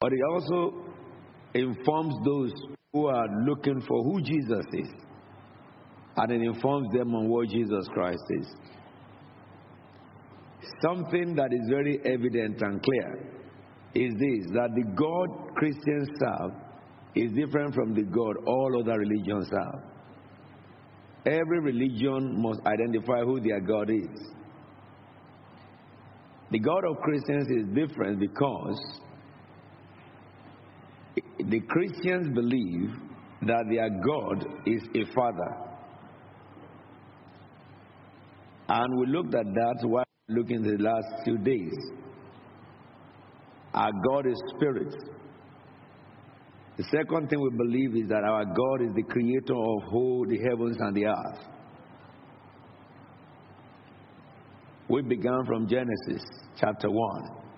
But it also informs those who are looking for who Jesus is. And it informs them on what Jesus Christ is. Something that is very evident and clear is this that the God Christians serve is different from the God all other religions serve. Every religion must identify who their God is. The God of Christians is different because the Christians believe that their God is a father. And we looked at that while looking the last few days. Our God is spirit. The second thing we believe is that our God is the creator of whole the heavens and the earth. We began from Genesis chapter 1.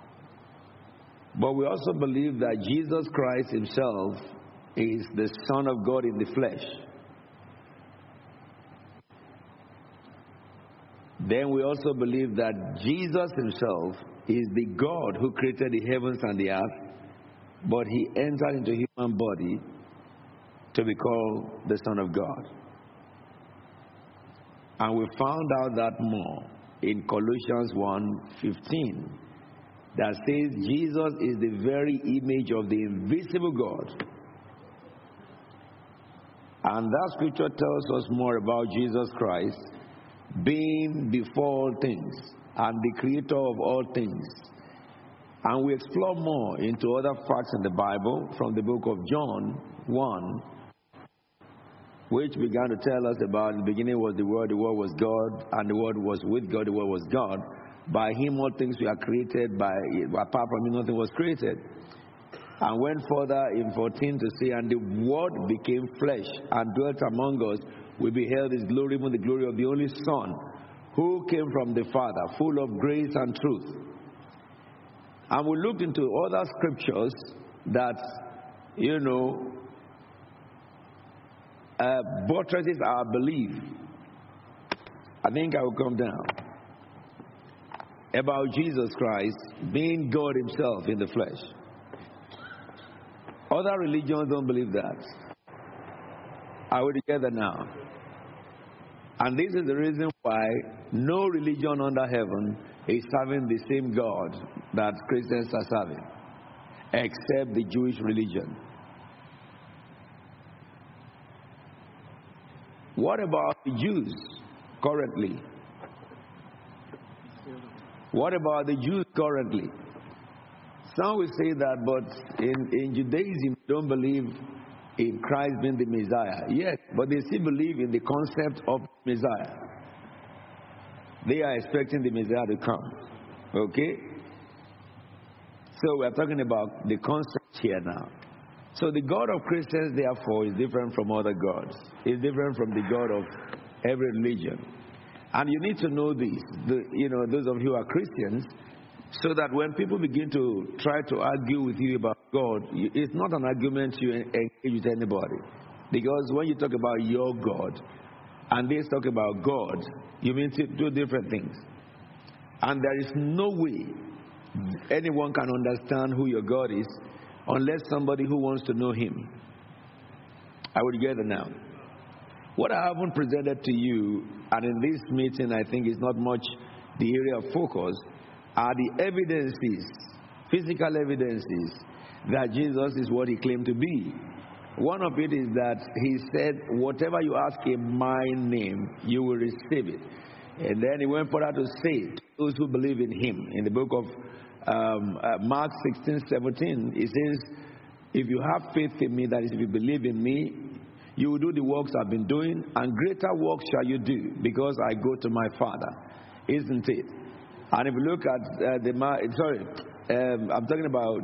But we also believe that Jesus Christ Himself is the Son of God in the flesh. Then we also believe that Jesus Himself is the God who created the heavens and the earth, but He entered into human body to be called the Son of God. And we found out that more in Colossians 1:15 that says Jesus is the very image of the invisible God. And that scripture tells us more about Jesus Christ being before all things and the creator of all things. And we explore more into other facts in the Bible from the book of John 1, which began to tell us about in the beginning was the Word, the Word was God, and the Word was with God, the Word was God. By Him all things were created, by apart from Him nothing was created. And went further in 14 to say, and the Word became flesh and dwelt among us. We beheld His glory, even the glory of the only Son, who came from the Father, full of grace and truth. And we looked into other scriptures that, you know, uh, buttresses our belief. I think I will come down. About Jesus Christ being God Himself in the flesh. Other religions don't believe that. Are we together now? And this is the reason why no religion under heaven is serving the same God that Christians are serving, except the Jewish religion. What about the Jews currently? What about the Jews currently? Some will say that, but in, in Judaism, don't believe in Christ being the Messiah. Yes, but they still believe in the concept of Messiah. They are expecting the Messiah to come. Okay? So we're talking about the concept here now. So the God of Christians, therefore, is different from other gods. It's different from the God of every religion. And you need to know this, the, you know, those of you who are Christians, so that when people begin to try to argue with you about God, it's not an argument you engage with anybody. Because when you talk about your God and they talk about God, you mean two different things. And there is no way anyone can understand who your God is unless somebody who wants to know Him. I would gather now. What I haven't presented to you, and in this meeting I think is not much the area of focus, are the evidences, physical evidences, that Jesus is what He claimed to be. One of it is that He said, Whatever you ask in my name, you will receive it. And then He went further to say, Those who believe in Him, in the book of um, uh, Mark 16 17, it says, If you have faith in me, that is, if you believe in me, you will do the works I've been doing, and greater works shall you do, because I go to my Father. Isn't it? And if you look at uh, the, sorry, um, I'm talking about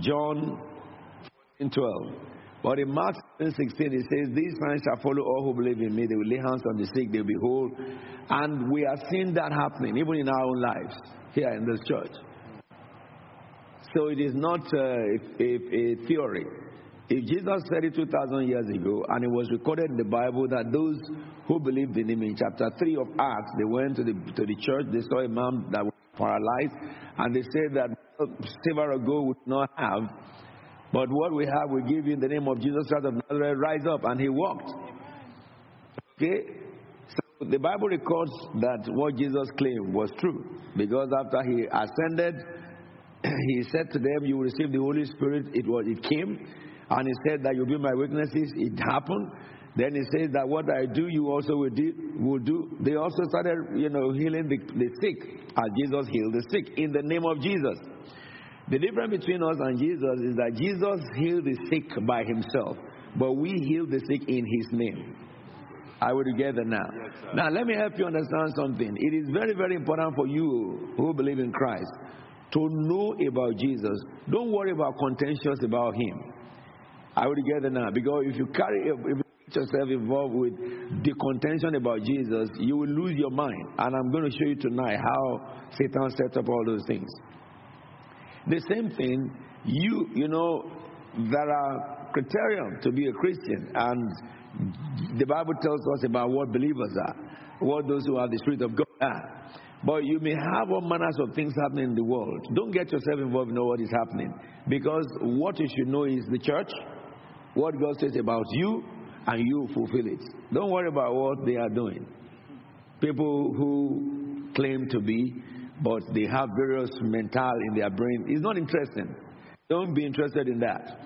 John 12. But in Mark 16, it says, These signs shall follow all who believe in me. They will lay hands on the sick, they will be whole. And we are seeing that happening, even in our own lives, here in this church. So it is not uh, a, a, a theory. If Jesus said it 2,000 years ago, and it was recorded in the Bible that those who believed in him in chapter 3 of Acts, they went to the, to the church, they saw a man that was paralyzed, and they said that or gold would not have, but what we have, we give you in the name of Jesus Christ of Nazareth. Rise up, and he walked. Okay, so the Bible records that what Jesus claimed was true because after he ascended, he said to them, "You will receive the Holy Spirit." It was, it came, and he said that you'll be my witnesses. It happened. Then he says that what I do, you also will do. Will do. They also started, you know, healing the, the sick, as Jesus healed the sick in the name of Jesus. The difference between us and Jesus is that Jesus healed the sick by himself, but we heal the sick in his name. Are we together now? Yes, now, let me help you understand something. It is very, very important for you who believe in Christ to know about Jesus. Don't worry about contentions about him. Are we together now? Because if you carry, if you get yourself involved with the contention about Jesus, you will lose your mind. And I'm going to show you tonight how Satan sets up all those things. The same thing, you, you know, there are criteria to be a Christian, and the Bible tells us about what believers are, what those who have the Spirit of God are. But you may have all manners of things happening in the world. Don't get yourself involved in what is happening. Because what you should know is the church, what God says about you, and you fulfill it. Don't worry about what they are doing. People who claim to be but they have various mental in their brain. It's not interesting. Don't be interested in that.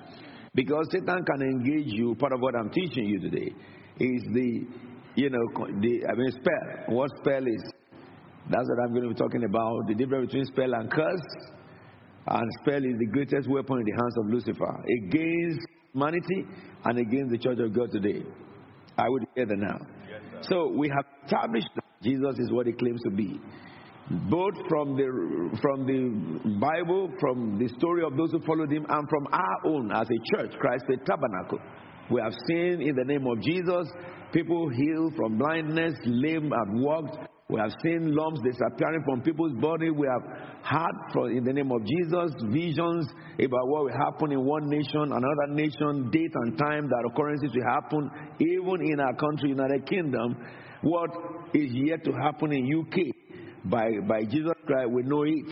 Because Satan can engage you. Part of what I'm teaching you today is the, you know, the, I mean, spell. What spell is? That's what I'm going to be talking about. The difference between spell and curse. And spell is the greatest weapon in the hands of Lucifer against humanity and against the church of God today. I would together now. Yes, so we have established that Jesus is what he claims to be both from the from the Bible, from the story of those who followed him, and from our own as a church, Christ the Tabernacle. We have seen in the name of Jesus people healed from blindness, lame have walked. We have seen lumps disappearing from people's body. We have had, in the name of Jesus visions about what will happen in one nation, another nation, date and time that occurrences will happen, even in our country, United Kingdom. What is yet to happen in UK? by, by Jesus Christ, we know it.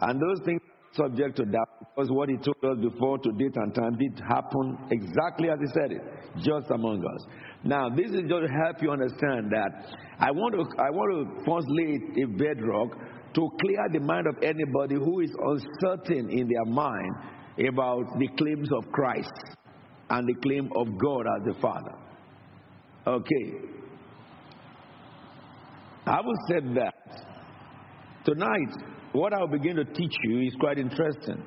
And those things are subject to doubt because what he told us before to date and time did happen exactly as he said it, just among us. Now, this is just to help you understand that I want to I want to first lay a bedrock to clear the mind of anybody who is uncertain in their mind about the claims of Christ and the claim of God as the Father. Okay. Having said that, tonight, what I'll begin to teach you is quite interesting.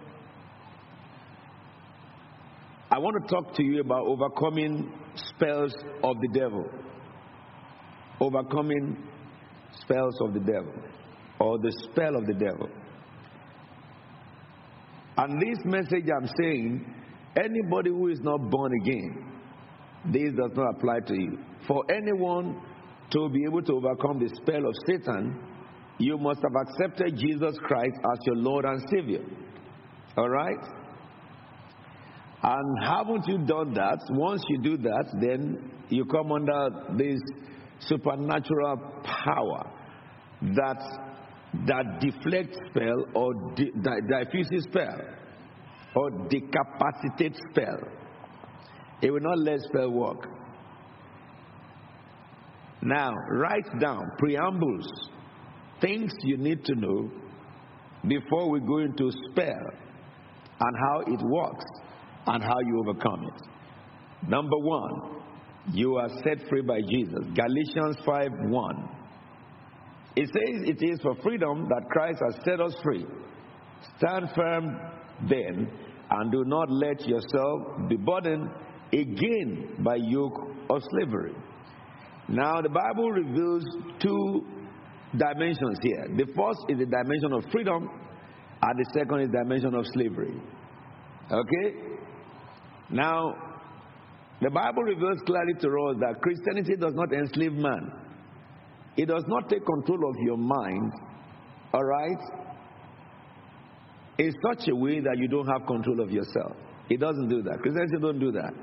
I want to talk to you about overcoming spells of the devil. Overcoming spells of the devil, or the spell of the devil. And this message I'm saying, anybody who is not born again, this does not apply to you. For anyone to be able to overcome the spell of Satan, you must have accepted Jesus Christ as your Lord and Savior. All right? And haven't you done that? Once you do that, then you come under this supernatural power that that deflects spell or di- di- diffuses spell or decapacitates spell. It will not let spell work. Now, write down preambles, things you need to know before we go into spell and how it works and how you overcome it. Number one, you are set free by Jesus. Galatians 5 1. It says it is for freedom that Christ has set us free. Stand firm then and do not let yourself be burdened again by yoke of slavery. Now, the Bible reveals two dimensions here. The first is the dimension of freedom, and the second is the dimension of slavery. Okay? Now, the Bible reveals clearly to us that Christianity does not enslave man. It does not take control of your mind, all right, in such a way that you don't have control of yourself. It doesn't do that. Christianity don't do that.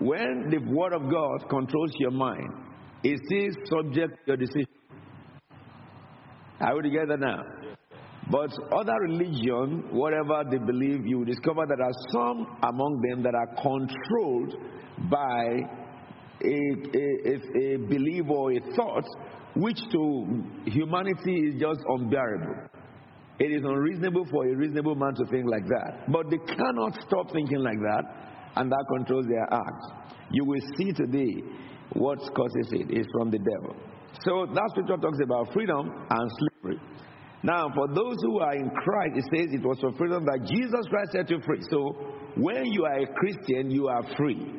When the Word of God controls your mind, it is subject to your decision. Are we together now? But other religion, whatever they believe, you discover there are some among them that are controlled by a, a, a belief or a thought which to humanity is just unbearable. It is unreasonable for a reasonable man to think like that. But they cannot stop thinking like that, and that controls their acts. You will see today what causes it is from the devil. So that scripture talks about freedom and slavery. Now, for those who are in Christ, it says it was for freedom that Jesus Christ set you free. So when you are a Christian, you are free.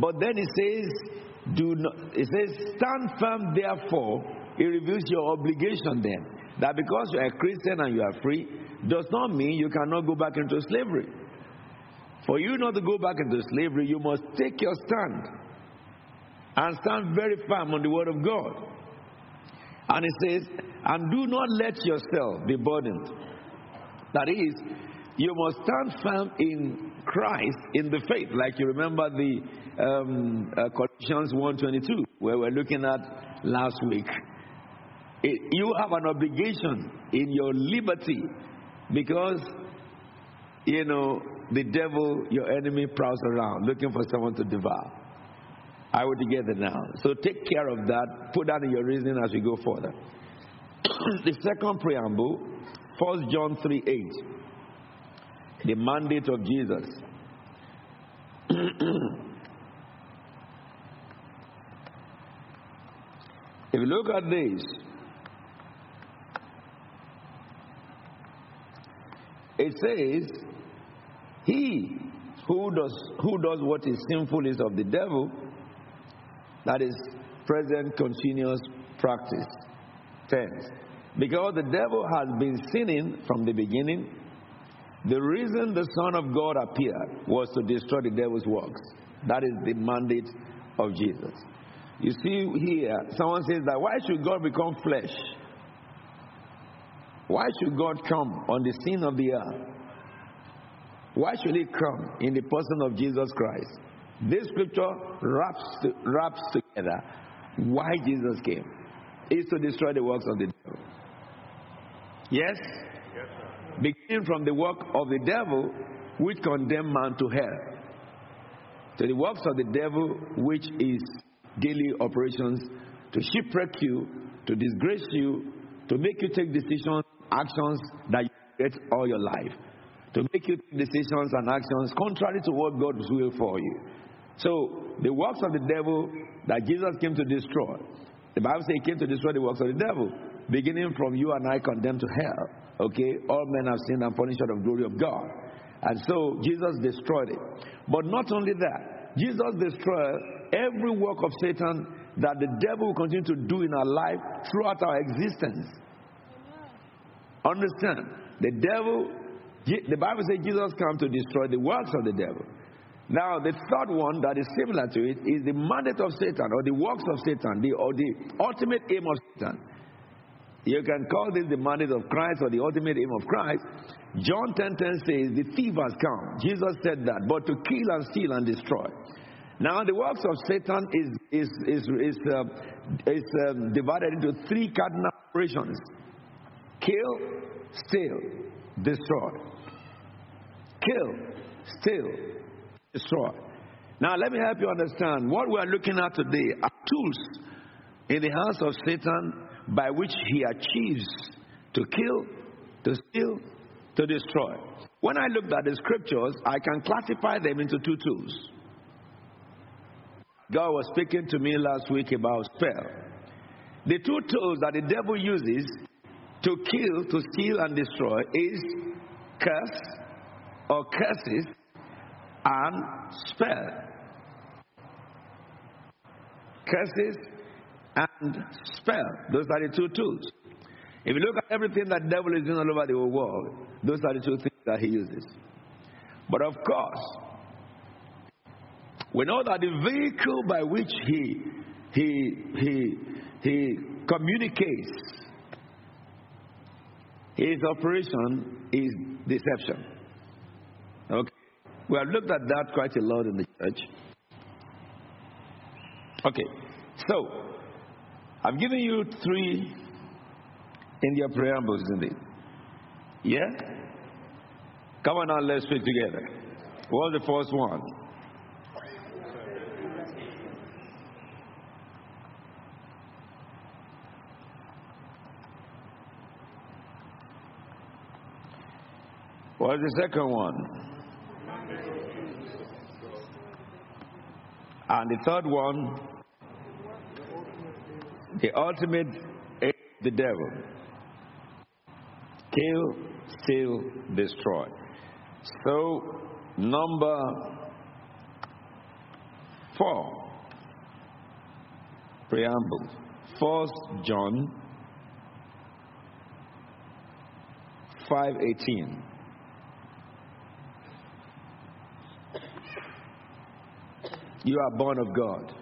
But then it says, do not, it says, stand firm therefore. It reveals your obligation then. That because you are a Christian and you are free, does not mean you cannot go back into slavery. For you not to go back into slavery, you must take your stand and stand very firm on the word of God. And it says, and do not let yourself be burdened. That is, you must stand firm in Christ in the faith, like you remember the um, uh, Colossians 1:22, where we're looking at last week. It, you have an obligation in your liberty because you know the devil, your enemy, prowls around looking for someone to devour. Are we together now? So take care of that. Put that in your reasoning as we go further. the second preamble, 1 John 3 8. The mandate of Jesus. if you look at this, it says, He who does, who does what is sinful is of the devil, that is present continuous practice. Tense. Because the devil has been sinning from the beginning, the reason the Son of God appeared was to destroy the devil's works. That is the mandate of Jesus. You see here, someone says that why should God become flesh? Why should God come on the scene of the earth? Why should he come in the person of Jesus Christ? This scripture wraps, wraps together why Jesus came. Is to destroy the works of the devil. Yes? yes Beginning from the work of the devil, which condemn man to hell, to the works of the devil, which is daily operations to shipwreck you, to disgrace you, to make you take decisions, actions that you regret all your life, to make you take decisions and actions contrary to what God's will for you. So, the works of the devil that Jesus came to destroy, the Bible says he came to destroy the works of the devil, beginning from you and I condemned to hell. Okay? All men have sinned and fallen short of glory of God. And so Jesus destroyed it. But not only that, Jesus destroyed every work of Satan that the devil will continue to do in our life throughout our existence. Understand? The devil, the Bible says Jesus came to destroy the works of the devil. Now, the third one that is similar to it is the mandate of Satan or the works of Satan, the, or the ultimate aim of Satan. You can call this the mandate of Christ or the ultimate aim of Christ. John 10:10 says, "The thief has come." Jesus said that, but to kill and steal and destroy. Now, the works of Satan is is is is, uh, is um, divided into three cardinal operations: kill, steal, destroy. Kill, steal, destroy. Now, let me help you understand. What we are looking at today are tools in the hands of Satan by which he achieves to kill, to steal, to destroy. When I looked at the scriptures, I can classify them into two tools. God was speaking to me last week about spell. The two tools that the devil uses to kill, to steal, and destroy is curse or curses and spell. Curses and spell. Those are the two tools. If you look at everything that devil is doing all over the world, those are the two things that he uses. But of course, we know that the vehicle by which he he he he communicates his operation is deception. We have looked at that quite a lot in the church. Okay. So, I've given you three in your preambles, isn't it? Yeah? Come on now, let's speak together. What's the first one? What's the second one? And the third one, the ultimate is the devil. Kill, steal, destroy. So, number four, preamble. First John 5:18. You are born of God.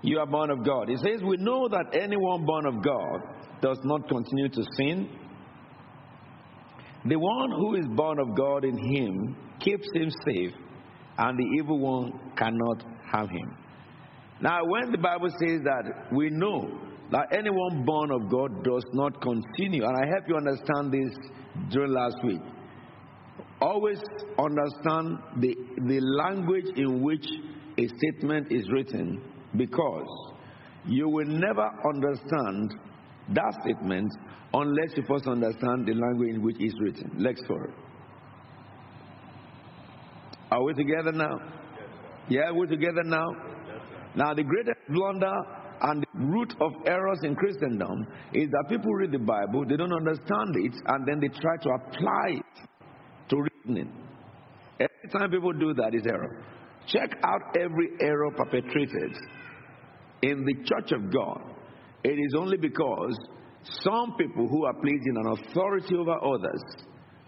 You are born of God. It says, We know that anyone born of God does not continue to sin. The one who is born of God in him keeps him safe and the evil one cannot harm him. Now, when the Bible says that, we know that anyone born of God does not continue, and I help you understand this during last week. Always understand the, the language in which a statement is written because you will never understand that statement unless you first understand the language in which it's written. Let's. Are we together now? Yeah, we're together now. Now, the greatest blunder and the root of errors in Christendom is that people read the Bible, they don't understand it, and then they try to apply it to reasoning. Every time people do that is error. Check out every error perpetrated in the church of God. It is only because some people who are pleasing an authority over others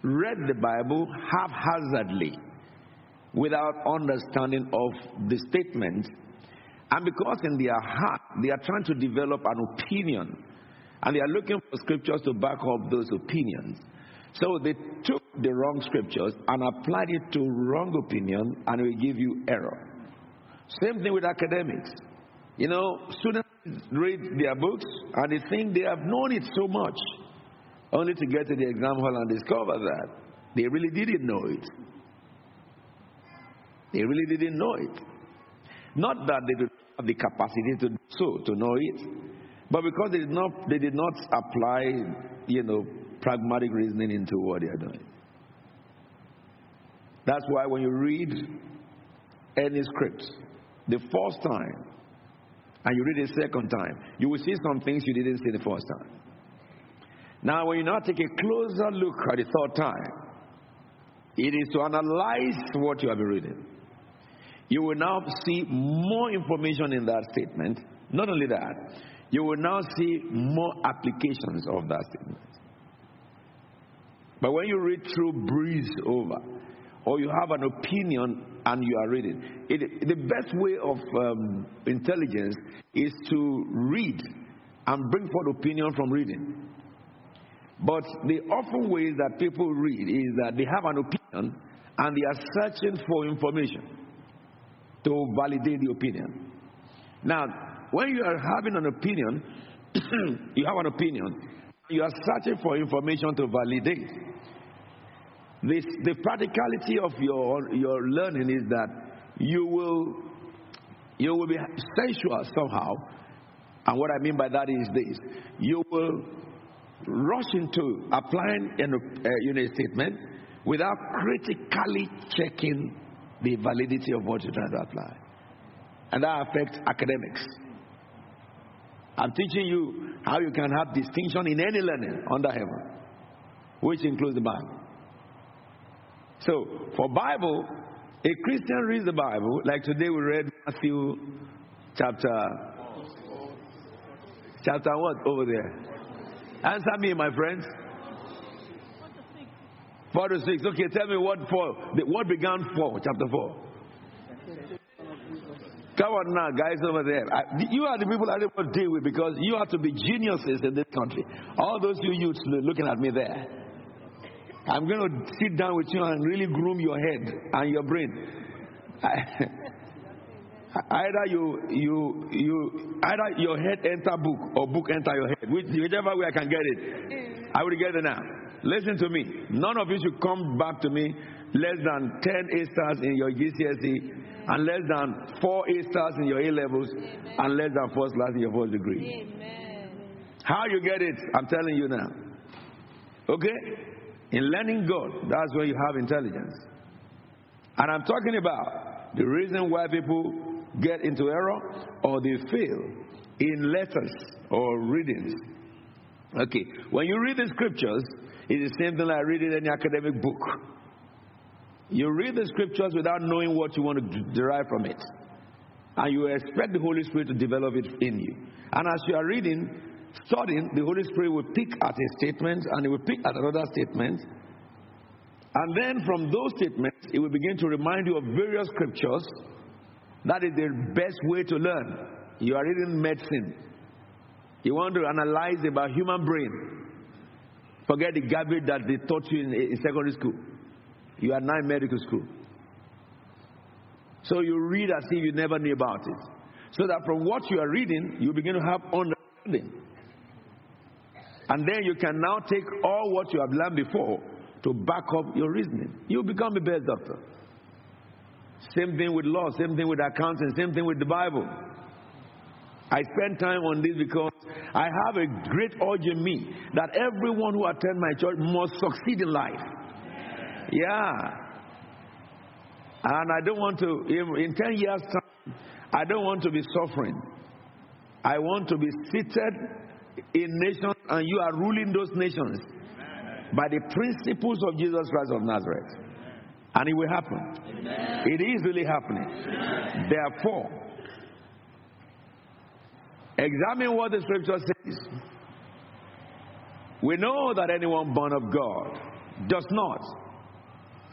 read the Bible haphazardly without understanding of the statement. And because in their heart they are trying to develop an opinion and they are looking for scriptures to back up those opinions. So they took the wrong scriptures and applied it to wrong opinion and will give you error. Same thing with academics. You know, students read their books and they think they have known it so much, only to get to the exam hall and discover that they really didn't know it. They really didn't know it. Not that they did not have the capacity to do so, to know it, but because they did not, they did not apply, you know, pragmatic reasoning into what they are doing. That's why when you read any script the first time and you read it second time, you will see some things you didn't see the first time. Now, when you now take a closer look at the third time, it is to analyze what you have been reading you will now see more information in that statement. Not only that, you will now see more applications of that statement. But when you read through, breeze over, or you have an opinion and you are reading, it, the best way of um, intelligence is to read and bring forth opinion from reading. But the often ways that people read is that they have an opinion and they are searching for information to validate the opinion. Now, when you are having an opinion, you have an opinion, you are searching for information to validate. This, the practicality of your, your learning is that you will, you will be sensual somehow. And what I mean by that is this you will rush into applying an, uh, statement without critically checking the validity of what you're trying to apply. And that affects academics. I'm teaching you how you can have distinction in any learning under heaven, which includes the Bible. So, for Bible, a Christian reads the Bible, like today we read Matthew chapter chapter what over there? Answer me, my friends. Four to six. Okay, tell me what four. What began four? Chapter four. Come on now, guys over there. I, you are the people I don't want to deal with because you have to be geniuses in this country. All those you youths looking at me there. I'm going to sit down with you and really groom your head and your brain. either you you you either your head enter book or book enter your head. Whichever way I can get it, I will get it now. Listen to me. None of you should come back to me less than 10 A stars in your GCSE and less than 4 A stars in your A levels and less than first class in your first degree. Amen. How you get it, I'm telling you now. Okay? In learning God, that's where you have intelligence. And I'm talking about the reason why people get into error or they fail in letters or readings. Okay, when you read the scriptures, it's the same thing like reading any academic book. You read the scriptures without knowing what you want to derive from it. And you expect the Holy Spirit to develop it in you. And as you are reading, studying, the Holy Spirit will pick at a statement and it will pick at another statement. And then from those statements, it will begin to remind you of various scriptures. That is the best way to learn. You are reading medicine. You want to analyze about human brain. Forget the garbage that they taught you in, in secondary school. You are now in medical school. So you read as if you never knew about it. So that from what you are reading, you begin to have understanding. And then you can now take all what you have learned before to back up your reasoning. You become a best doctor. Same thing with law, same thing with accounting, same thing with the Bible. I spend time on this because I have a great urge in me that everyone who attend my church must succeed in life. Yeah. And I don't want to, in 10 years' time, I don't want to be suffering. I want to be seated in nations and you are ruling those nations by the principles of Jesus Christ of Nazareth. And it will happen. It is really happening. Therefore, examine what the scripture says. We know that anyone born of God does not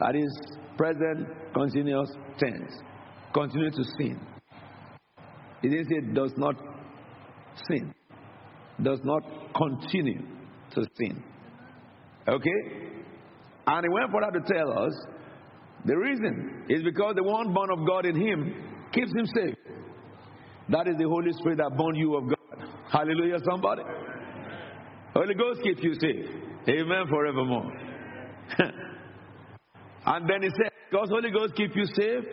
that is present continuous tense. Continue to sin. It is It does not sin. Does not continue to sin. Okay? And he went further to tell us the reason is because the one born of God in him keeps him safe. That is the Holy Spirit that born you of God. Hallelujah, somebody. Holy Ghost keep you safe. Amen forevermore. And then he said, God's Holy Ghost keep you safe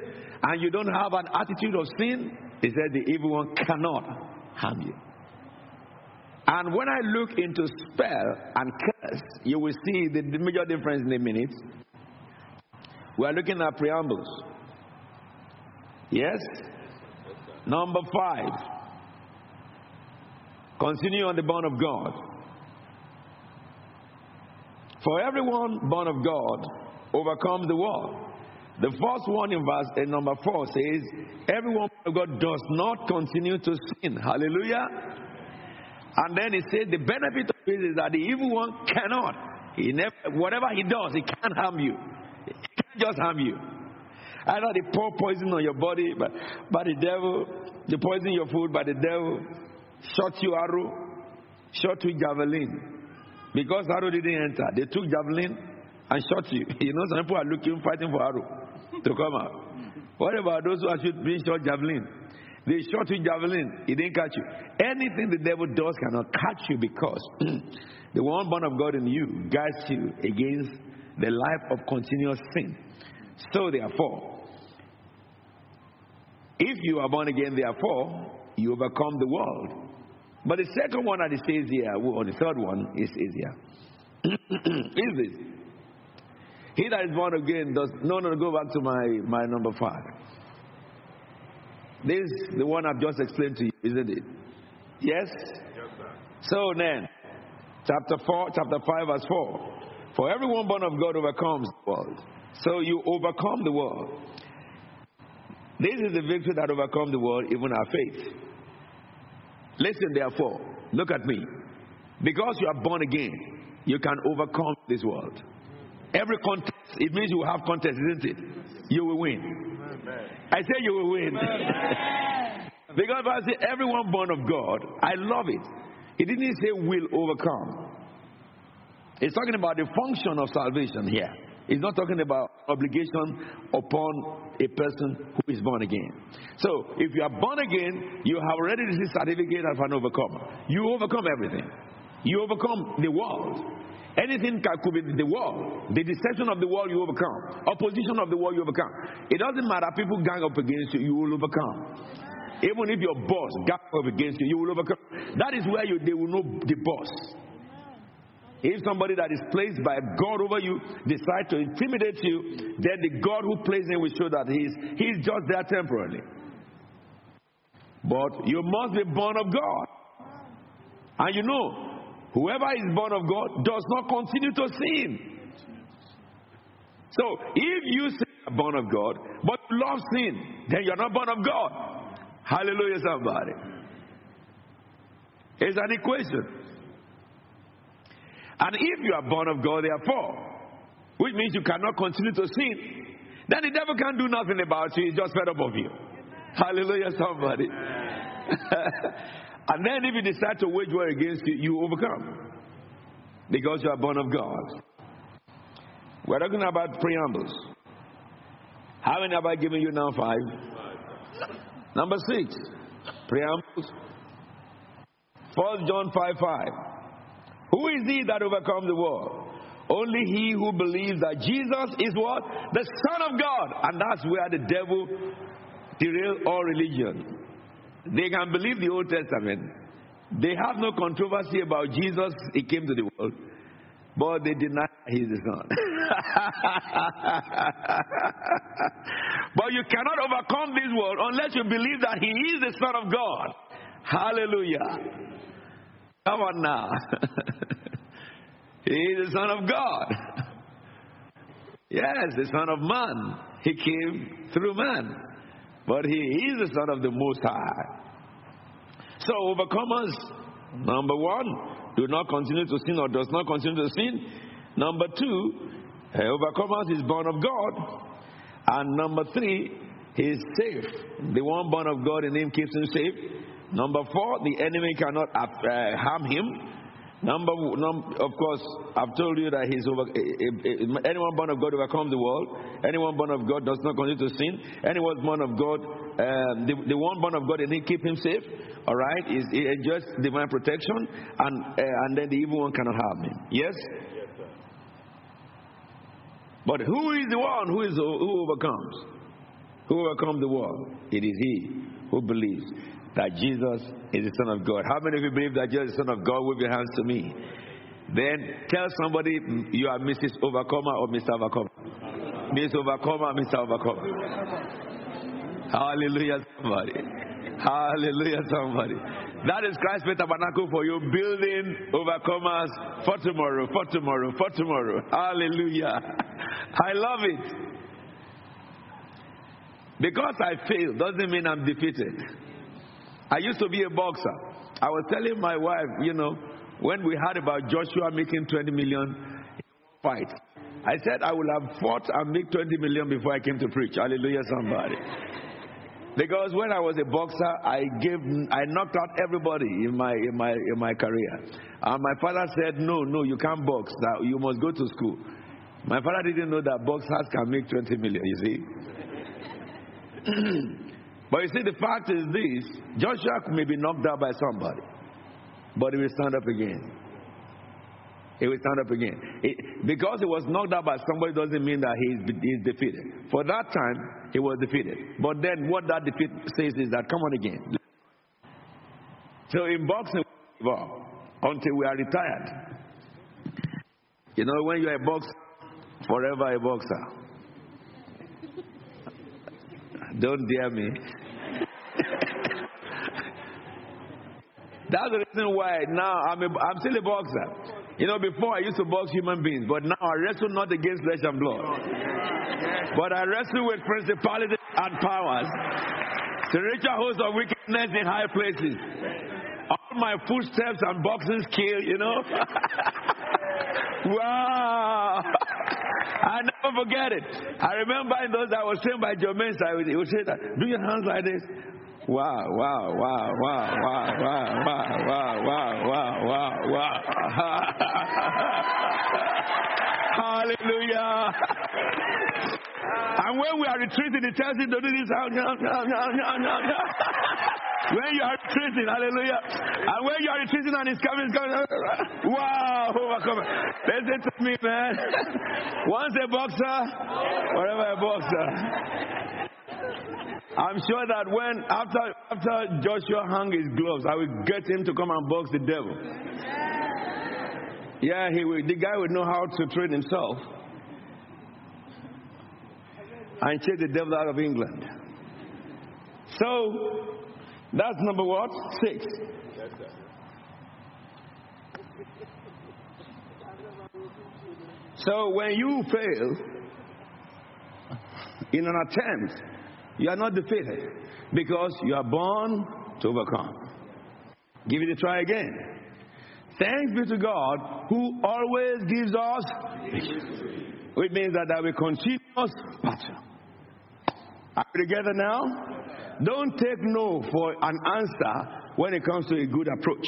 and you don't have an attitude of sin. He said, the evil one cannot harm you. And when I look into spell and curse, you will see the major difference in a minute. We are looking at preambles. Yes? Number five. Continue on the bond of God. For everyone born of God overcomes the world. The first one in verse in number four says, Everyone of God does not continue to sin. Hallelujah. And then he said, The benefit of this is that the evil one cannot. He never, whatever he does, he can't harm you. He can't just harm you. Either they pour poison on your body but by the devil, they poison your food by the devil, shot you arrow, shot you javelin. Because arrow didn't enter, they took javelin, and shot you. You know, some people are looking, fighting for arrow to come out. What about those who are being shot javelin? They shot you javelin, it didn't catch you. Anything the devil does cannot catch you because the one born of God in you guides you against the life of continuous sin. So, therefore, if you are born again, therefore, you overcome the world. But the second one that it says here, or the third one, is, easier. is is this? He that is born again does no no go back to my, my number five. This is the one I've just explained to you, isn't it? Yes? yes so then, chapter four, chapter five, verse four. For everyone born of God overcomes the world. So you overcome the world. This is the victory that overcomes the world, even our faith. Listen, therefore, look at me. Because you are born again, you can overcome this world. Every contest, it means you will have contest, isn't it? You will win. I say you will win. Because I say everyone born of God, I love it. It didn't say will overcome. It's talking about the function of salvation here. It's not talking about obligation upon a person who is born again. So, if you are born again, you have already received certificate of an overcomer. You overcome everything. You overcome the world. Anything could be the world, the deception of the world you overcome, opposition of the world you overcome. It doesn't matter. People gang up against you, you will overcome. Even if your boss gang up against you, you will overcome. That is where you, they will know the boss. If somebody that is placed by God over you decides to intimidate you, then the God who placed him will show that he's, he's just there temporarily. But you must be born of God. And you know, whoever is born of God does not continue to sin. So if you say you're born of God, but love sin, then you're not born of God. Hallelujah, somebody. It's an equation. And if you are born of God, therefore, which means you cannot continue to sin, then the devil can't do nothing about you. He's just fed up of you. Hallelujah, somebody. and then if you decide to wage war against you, you overcome. Because you are born of God. We're talking about preambles. How many have I given you now? Five. Number six. Preambles. First John 5 5. Who is he that overcomes the world? Only he who believes that Jesus is what? The Son of God. And that's where the devil derail all religion. They can believe the Old Testament. They have no controversy about Jesus, he came to the world. But they deny he's the son. but you cannot overcome this world unless you believe that he is the Son of God. Hallelujah. Come on now. he is the Son of God. yes, the Son of Man. He came through man. But he is the Son of the Most High. So, overcomers, number one, do not continue to sin or does not continue to sin. Number two, overcomers is born of God. And number three, he is safe. The one born of God in him keeps him safe. Number four, the enemy cannot uh, harm him. Number, num, of course, I've told you that he's over. Anyone born of God overcomes the world. Anyone born of God does not continue to sin. Anyone born of God, um, the, the one born of God, and he keep him safe. All right, he, he enjoys divine protection, and uh, and then the evil one cannot harm him. Yes. yes sir. But who is the one who is who overcomes? Who overcomes the world? It is he who believes that Jesus is the Son of God. How many of you believe that Jesus is the Son of God? Wave your hands to me. Then tell somebody mm, you are Mrs. Overcomer or Mr. Overcomer. Mrs. Overcomer, Mr. Overcomer. Hallelujah, somebody. Hallelujah, somebody. That is Christ Faith Tabernacle for you, building overcomers for tomorrow, for tomorrow, for tomorrow. Hallelujah. I love it. Because I fail doesn't mean I'm defeated. I used to be a boxer. I was telling my wife, you know, when we heard about Joshua making 20 million fight, I said I would have fought and make 20 million before I came to preach. Hallelujah, somebody. Because when I was a boxer, I gave, I knocked out everybody in my in my in my career. And my father said, "No, no, you can't box. You must go to school." My father didn't know that boxers can make 20 million. You see. But you see, the fact is this Joshua may be knocked out by somebody, but he will stand up again. He will stand up again. It, because he was knocked out by somebody doesn't mean that he is defeated. For that time, he was defeated. But then what that defeat says is that, come on again. So in boxing, until we are retired. You know, when you're a boxer, forever a boxer. Don't dare me. That's the reason why now I'm, a, I'm still a boxer. You know, before I used to box human beings, but now I wrestle not against flesh and blood. But I wrestle with principalities and powers, the spiritual hosts of wickedness in high places. All my footsteps and boxing skill, you know. wow. I never forget it. I remember in those I was trained by Joe Mensa, he would say that, do your hands like this. Wow, wow, wow, wow, wow, wow, wow, wow, wow, wow, wow. Hallelujah. And when we are retreating, it tells you to do this. when you are retreating, hallelujah. And when you are retreating and it's coming, it's coming. Wow, overcome. Listen to me, man. Once a boxer, whatever a boxer. I'm sure that when after after Joshua hung his gloves, I will get him to come and box the devil. Yeah, he will, the guy would know how to train himself and chase the devil out of England. So that's number what? Six. So when you fail in an attempt you are not defeated because you are born to overcome. Give it a try again. Thanks be to God who always gives us Which means that there will continuous battle. Are we together now? Don't take no for an answer when it comes to a good approach.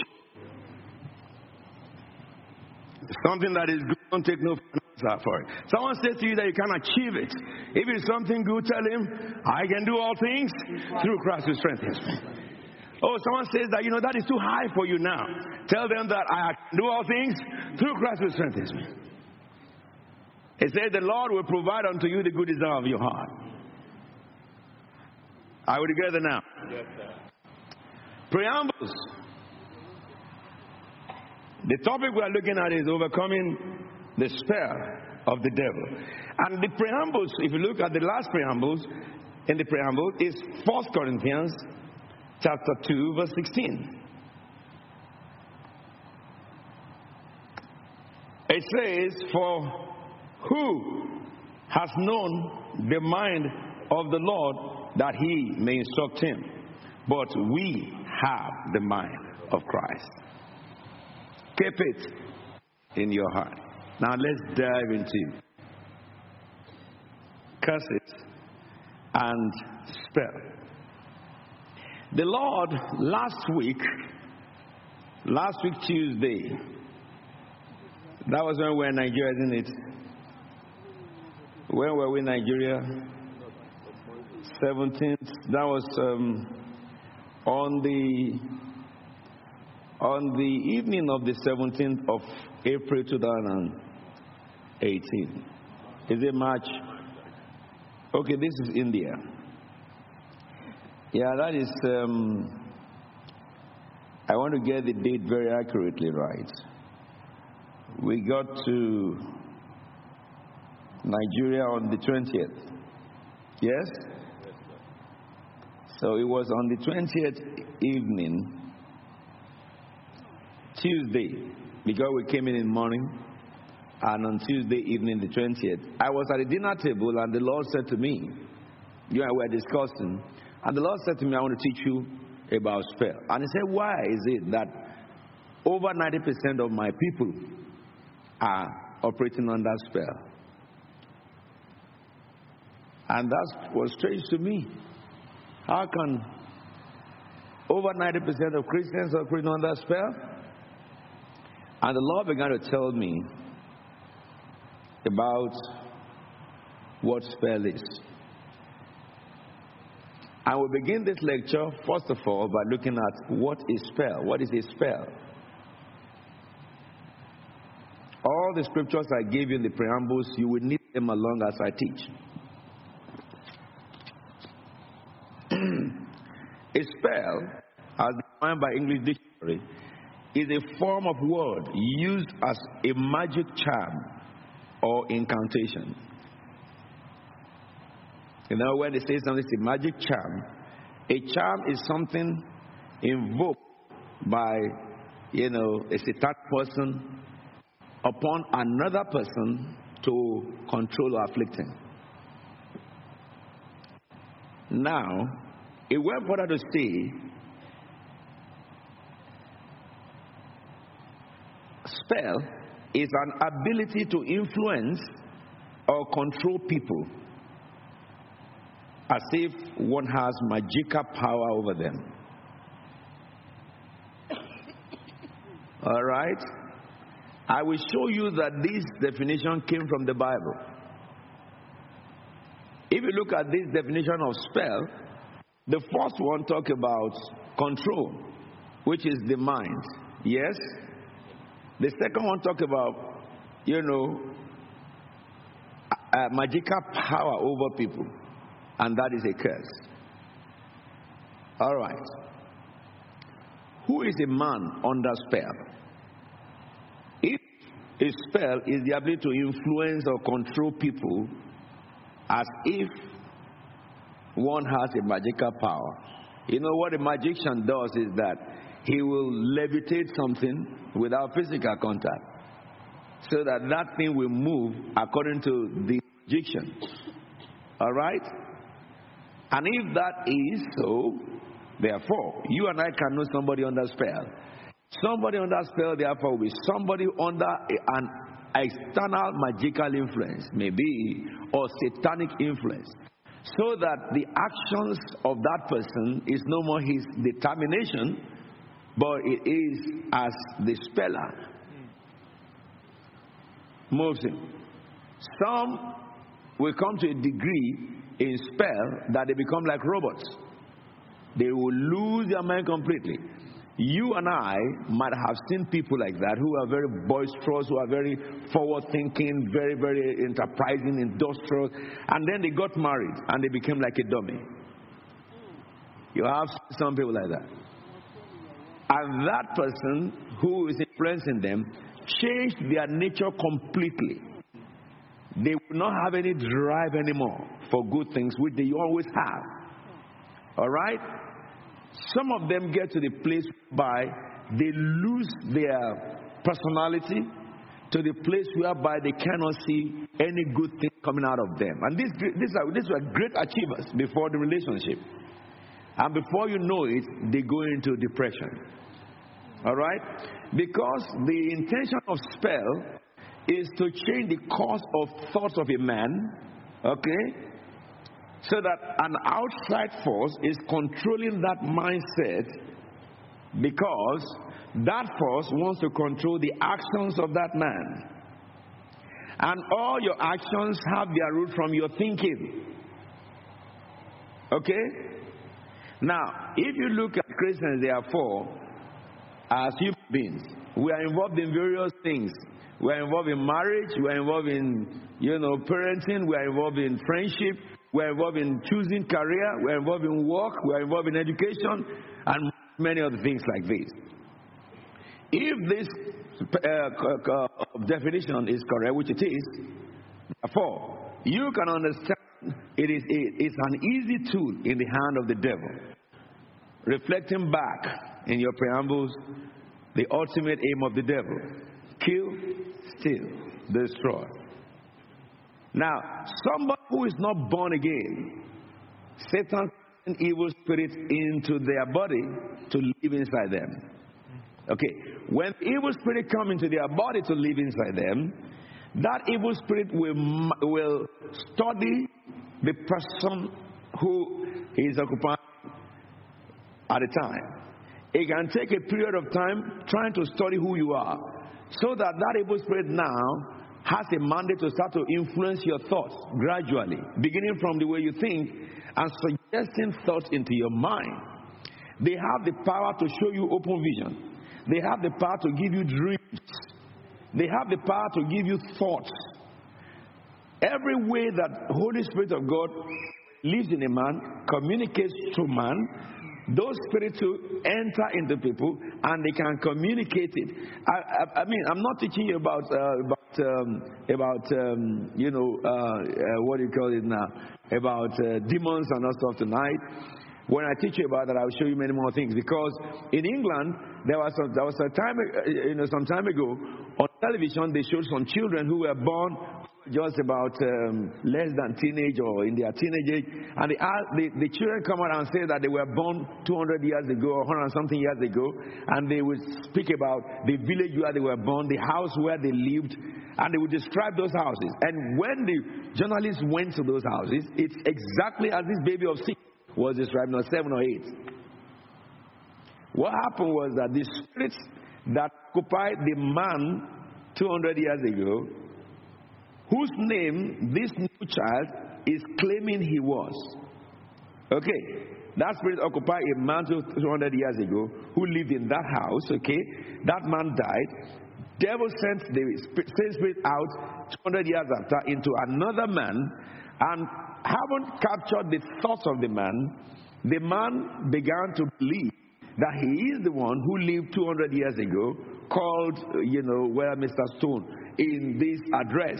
Something that is good, don't take no for an for it. Someone says to you that you can achieve it. If it's something good, tell him, I can do all things through Christ who strengthens me. Oh, someone says that, you know, that is too high for you now. Tell them that I can do all things through Christ who strengthens me. It says the Lord will provide unto you the good desire of your heart. Are we together now? Yes, sir. Preambles. The topic we are looking at is overcoming the spell of the devil. And the preambles, if you look at the last preambles in the preamble, is 1 Corinthians chapter 2, verse 16. It says, For who has known the mind of the Lord that he may instruct him? But we have the mind of Christ. Keep it in your heart. Now let's dive into curses and spell. The Lord last week, last week Tuesday, that was when we were in Nigeria, isn't it? When were we in Nigeria? 17th. That was um, on the on the evening of the 17th of April 2000. 18. Is it March? Okay, this is India. Yeah, that is. Um, I want to get the date very accurately right. We got to Nigeria on the 20th. Yes? So it was on the 20th evening, Tuesday, because we came in in the morning and on Tuesday evening, the 20th, I was at a dinner table, and the Lord said to me, You and I were discussing, and the Lord said to me, I want to teach you about spell. And He said, Why is it that over 90% of my people are operating under spell? And that was strange to me. How can over 90% of Christians operate under spell? And the Lord began to tell me about what spell is. I will begin this lecture, first of all, by looking at what is spell. What is a spell? All the scriptures I gave you in the preambles, you will need them along as I teach. a spell, as defined by English Dictionary, is a form of word used as a magic charm or incantation. You know, when they say something, it's a magic charm. A charm is something invoked by, you know, a satanic person upon another person to control or afflict him. Now, it went further to say, spell is an ability to influence or control people. as if one has magical power over them. All right? I will show you that this definition came from the Bible. If you look at this definition of spell, the first one talk about control, which is the mind. Yes? The second one talk about, you know, magical power over people, and that is a curse. All right. Who is a man under spell? If a spell is the ability to influence or control people as if one has a magical power. You know what a magician does is that he will levitate something without physical contact so that that thing will move according to the magician. All right? And if that is so, therefore, you and I can know somebody under spell. Somebody under spell, therefore, will be somebody under an external magical influence, maybe, or satanic influence. So that the actions of that person is no more his determination, but it is as the speller moves him. Some will come to a degree in spell that they become like robots. They will lose their mind completely. You and I might have seen people like that who are very boisterous, who are very forward thinking, very, very enterprising, industrious, and then they got married and they became like a dummy. You have some people like that. And that person who is influencing them changed their nature completely. They will not have any drive anymore for good things, which they always have. All right? Some of them get to the place by they lose their personality to the place whereby they cannot see any good thing coming out of them. And these, these, are, these were great achievers before the relationship. And before you know it, they go into depression. All right? Because the intention of spell is to change the course of thoughts of a man, okay, so that an outside force is controlling that mindset because that force wants to control the actions of that man. And all your actions have their root from your thinking. Okay? Now, if you look at Christians, therefore, as human beings, we are involved in various things. We are involved in marriage, we are involved in, you know, parenting, we are involved in friendship, we're involved in choosing career, we're involved in work, we're involved in education, and many other things like this. If this uh, uh, definition is correct, which it is, therefore, you can understand it is a, it's an easy tool in the hand of the devil. Reflecting back in your preambles, the ultimate aim of the devil kill, steal, destroy. Now, somebody who is not born again, Satan sends evil spirits into their body to live inside them. Okay, when evil spirit come into their body to live inside them, that evil spirit will, will study the person who is occupying at a time. It can take a period of time trying to study who you are, so that that evil spirit now has a mandate to start to influence your thoughts gradually, beginning from the way you think and suggesting thoughts into your mind. They have the power to show you open vision, they have the power to give you dreams, they have the power to give you thoughts. Every way that Holy Spirit of God lives in a man, communicates to man, those spirits will enter into people and they can communicate it. I, I, I mean, I'm not teaching you about uh, about um, about um, you know uh, uh, what do you call it now about uh, demons and all stuff tonight. When I teach you about that, I'll show you many more things. Because in England, there was there was a time uh, you know some time ago on television they showed some children who were born just about um, less than teenage or in their teenage age, and they ask, the, the children come out and say that they were born 200 years ago or 100 something years ago, and they would speak about the village where they were born, the house where they lived, and they would describe those houses. And when the journalists went to those houses, it's exactly as this baby of six was described, not seven or eight. What happened was that the spirits that occupied the man 200 years ago, whose name this new child is claiming he was. Okay, that spirit occupied a man 200 years ago who lived in that house. Okay, that man died. Devil sent the same spirit out 200 years after into another man, and haven't captured the thoughts of the man, the man began to believe that he is the one who lived 200 years ago, called, you know, where Mr. Stone in this address.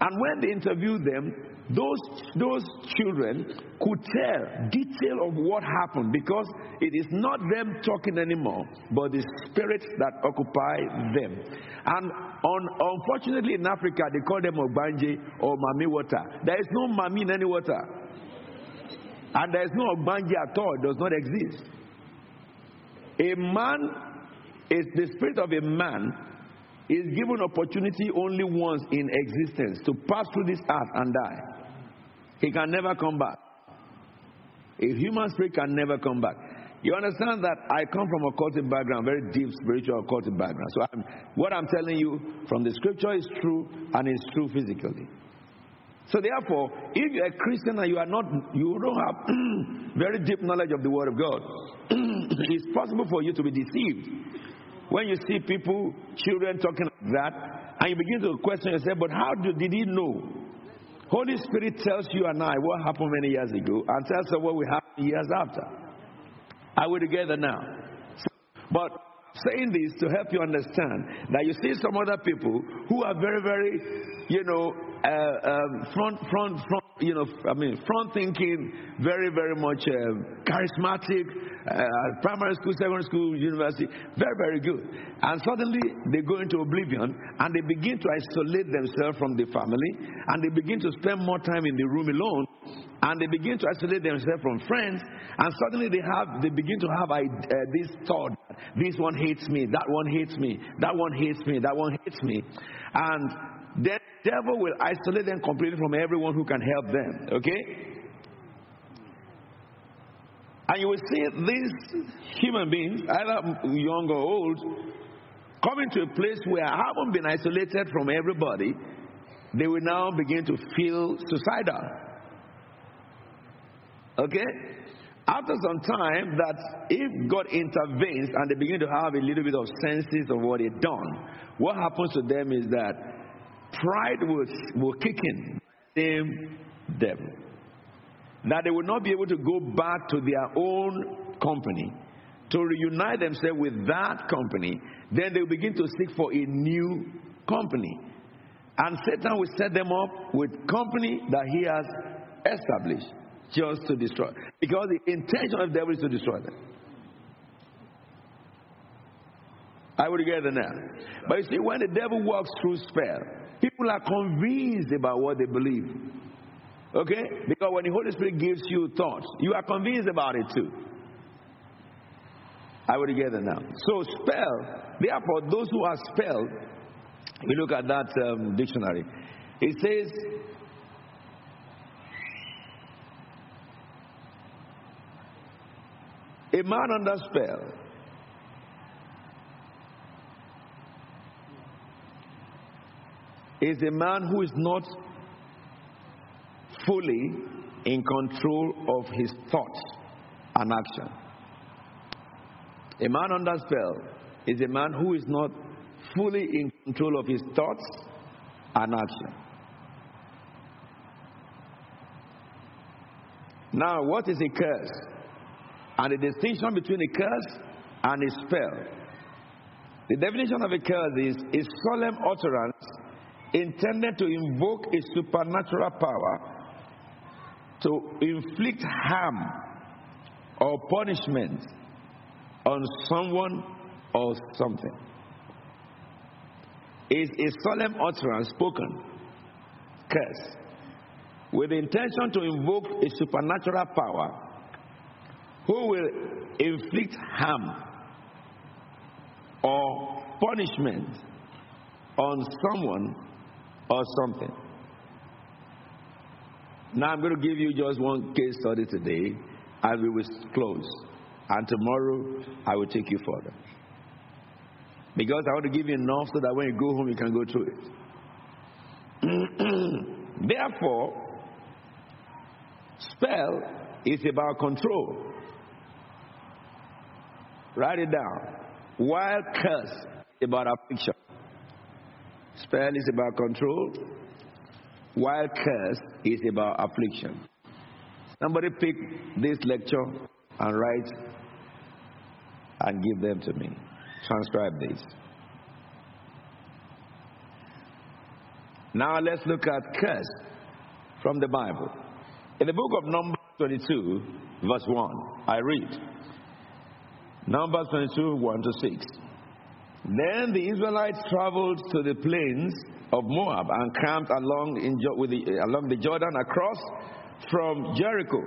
And when they interviewed them, those, those children could tell detail of what happened because it is not them talking anymore, but the spirits that occupy them. And un, unfortunately in Africa, they call them Ogbanje or Mami water. There is no Mami in any water. And there is no Ogbanje at all. It does not exist. A man is the spirit of a man is given opportunity only once in existence to pass through this earth and die. He can never come back. A human spirit can never come back. You understand that I come from a cultic background, very deep spiritual cultic background. So I'm, what I'm telling you from the scripture is true and it's true physically. So therefore, if you're a Christian and you are not, you don't have very deep knowledge of the Word of God, it's possible for you to be deceived. When you see people, children talking like that, and you begin to question yourself, but how do, did he know? Holy Spirit tells you and I what happened many years ago and tells us what will happen years after. Are we together now? But saying this to help you understand that you see some other people who are very, very, you know, uh, um, front, front, front, you know, I mean, front thinking, very, very much uh, charismatic, uh, primary school, secondary school, university, very, very good. And suddenly they go into oblivion and they begin to isolate themselves from the family and they begin to spend more time in the room alone and they begin to isolate themselves from friends and suddenly they have they begin to have uh, this thought this one hates me that one hates me that one hates me that one hates me and then the devil will isolate them completely from everyone who can help them okay and you will see these human beings either young or old coming to a place where having been isolated from everybody they will now begin to feel suicidal Okay? After some time, that if God intervenes and they begin to have a little bit of senses of what they've done, what happens to them is that pride will, will kick in. Same devil. That they will not be able to go back to their own company to reunite themselves with that company. Then they will begin to seek for a new company. And Satan will set them up with company that he has established just to destroy. Because the intention of the devil is to destroy them. I would get now. But you see, when the devil walks through spell, people are convinced about what they believe. Okay? Because when the Holy Spirit gives you thoughts, you are convinced about it too. I would get now. So spell, therefore, those who are spelled, we look at that um, dictionary. It says A man under spell is a man who is not fully in control of his thoughts and action. A man under spell is a man who is not fully in control of his thoughts and action. Now, what is a curse? and the distinction between a curse and a spell. The definition of a curse is a solemn utterance intended to invoke a supernatural power to inflict harm or punishment on someone or something. Is a solemn utterance spoken curse with the intention to invoke a supernatural power who will inflict harm or punishment on someone or something. Now I'm going to give you just one case study today and we will close. And tomorrow I will take you further. Because I want to give you enough so that when you go home you can go through it. Therefore, spell is about control. Write it down. While curse is about affliction. Spell is about control. While curse is about affliction. Somebody pick this lecture and write and give them to me. Transcribe this. Now let's look at curse from the Bible. In the book of Numbers 22, verse 1, I read Numbers 22, 1 to 6. Then the Israelites traveled to the plains of Moab and camped along, the, along the Jordan across from Jericho.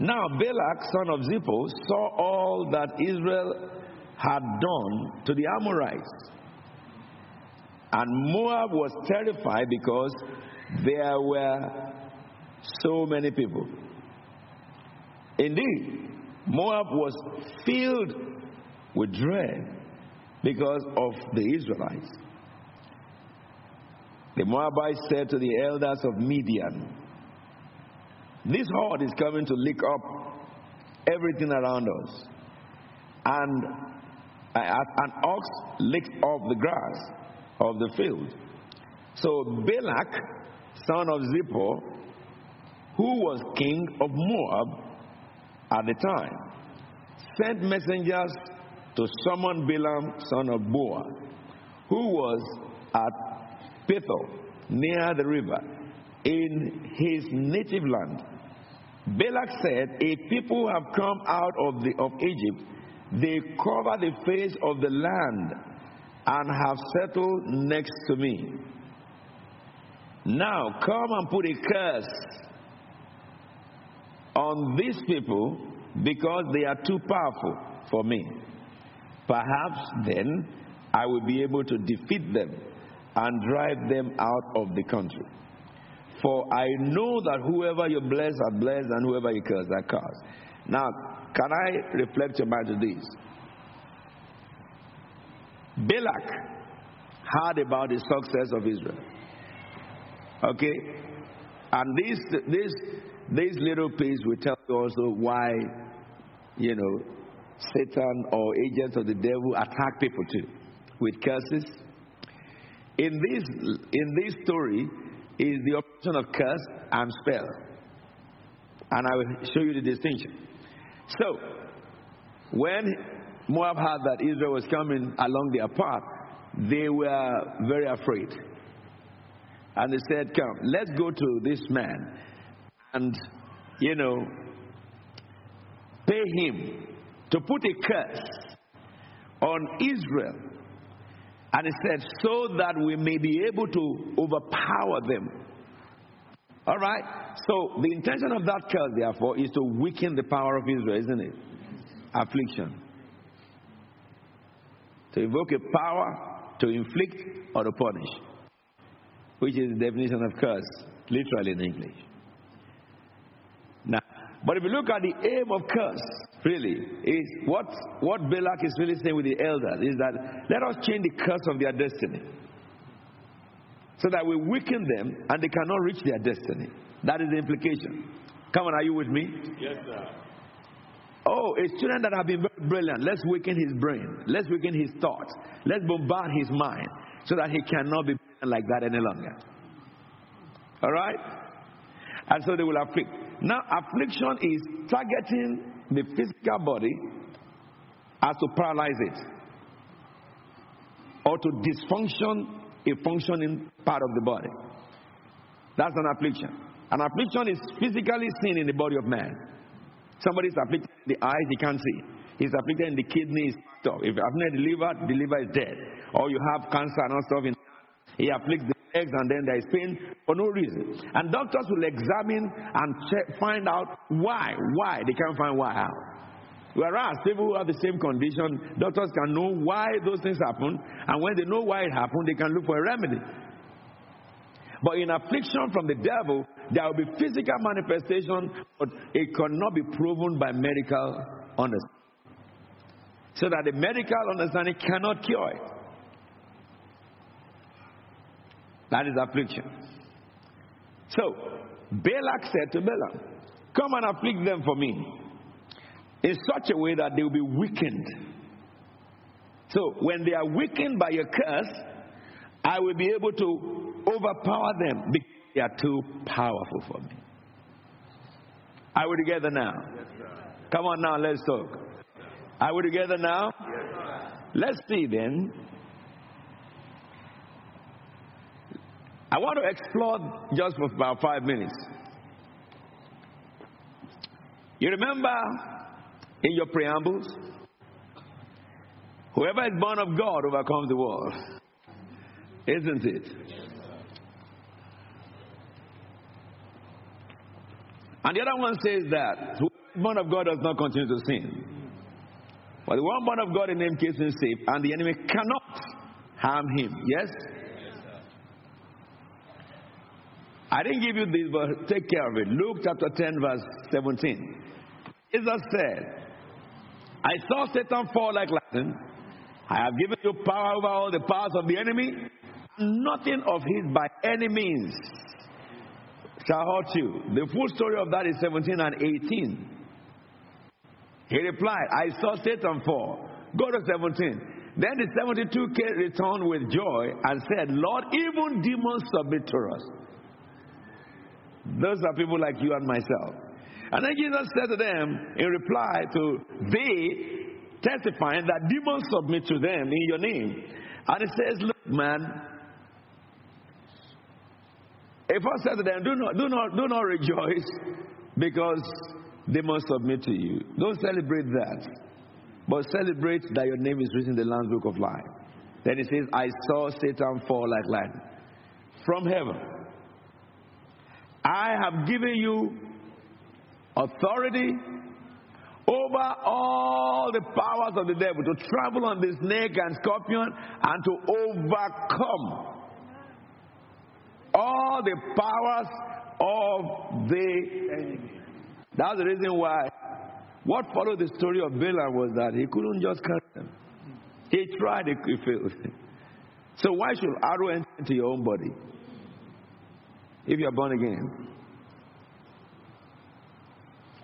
Now Balak, son of Zippor, saw all that Israel had done to the Amorites. And Moab was terrified because there were so many people. Indeed, Moab was filled with dread because of the Israelites. The Moabites said to the elders of Midian, This horde is coming to lick up everything around us. And an ox licked off the grass of the field. So Balak, son of Zippor, who was king of Moab at the time, sent messengers to summon Balaam, son of Beor, who was at Pethor, near the river, in his native land. Balak said, If people have come out of, the, of Egypt, they cover the face of the land and have settled next to me. Now come and put a curse on these people because they are too powerful for me. Perhaps then I will be able to defeat them and drive them out of the country. For I know that whoever you bless are blessed, and whoever you curse are cursed. Now, can I reflect to this? Balak heard about the success of Israel. Okay? And this, this, this little piece will tell you also why, you know, Satan or agents of the devil attack people too with curses. In this, in this story is the operation of curse and spell. And I will show you the distinction. So, when Moab heard that Israel was coming along their path, they were very afraid. And they said, Come, let's go to this man and, you know, pay him to put a curse on Israel. And he said, so that we may be able to overpower them. All right? So the intention of that curse, therefore, is to weaken the power of Israel, isn't it? Affliction. To evoke a power to inflict or to punish, which is the definition of curse, literally in English. Now, but if you look at the aim of curse, really, is what, what Balak is really saying with the elders is that let us change the curse of their destiny. So that we weaken them and they cannot reach their destiny. That is the implication. Come on, are you with me? Yes, sir. Oh, a student that have been very brilliant. Let's weaken his brain. Let's weaken his thoughts. Let's bombard his mind so that he cannot be like that any longer. All right? And so they will afflict. Now, affliction is targeting the physical body as to paralyze it or to dysfunction a functioning part of the body. That's an affliction. An affliction is physically seen in the body of man. Somebody is afflicted in the eyes, he can't see. He's afflicted in the kidneys. If you're afflicted in the liver, the liver is dead. Or you have cancer and all stuff in he afflicts the legs and then there is pain for no reason. And doctors will examine and check, find out why. Why? They can't find why out. Whereas people who have the same condition, doctors can know why those things happen, and when they know why it happened, they can look for a remedy. But in affliction from the devil, there will be physical manifestation, but it cannot be proven by medical understanding. So that the medical understanding cannot cure it. That is affliction. So, Balak said to Balaam, Come and afflict them for me in such a way that they will be weakened. So, when they are weakened by your curse, I will be able to overpower them because they are too powerful for me. Are we together now? Yes, Come on now, let's talk. Are we together now? Yes, let's see then. I want to explore just for about five minutes. You remember in your preambles, whoever is born of God overcomes the world. Isn't it? And the other one says that the born of God does not continue to sin. But the one born of God in him keeps him safe, and the enemy cannot harm him. Yes? I didn't give you this, but take care of it. Luke chapter 10, verse 17. Jesus said, I saw Satan fall like lightning. I have given you power over all the powers of the enemy. Nothing of his by any means shall hurt you. The full story of that is 17 and 18. He replied, I saw Satan fall. Go to 17. Then the 72 returned with joy and said, Lord, even demons submit to us. Those are people like you and myself. And then Jesus said to them, in reply to they testifying that demons submit to them in your name. And he says, Look, man, if I said to them, do not, do not, do not rejoice because they must submit to you. Don't celebrate that. But celebrate that your name is written in the Lamb's Book of Life. Then he says, I saw Satan fall like lightning from heaven. I have given you authority over all the powers of the devil to travel on the snake and scorpion and to overcome all the powers of the enemy. That's the reason why what followed the story of Balaam was that he couldn't just cut them. He tried, he failed. So why should arrow enter into your own body if you are born again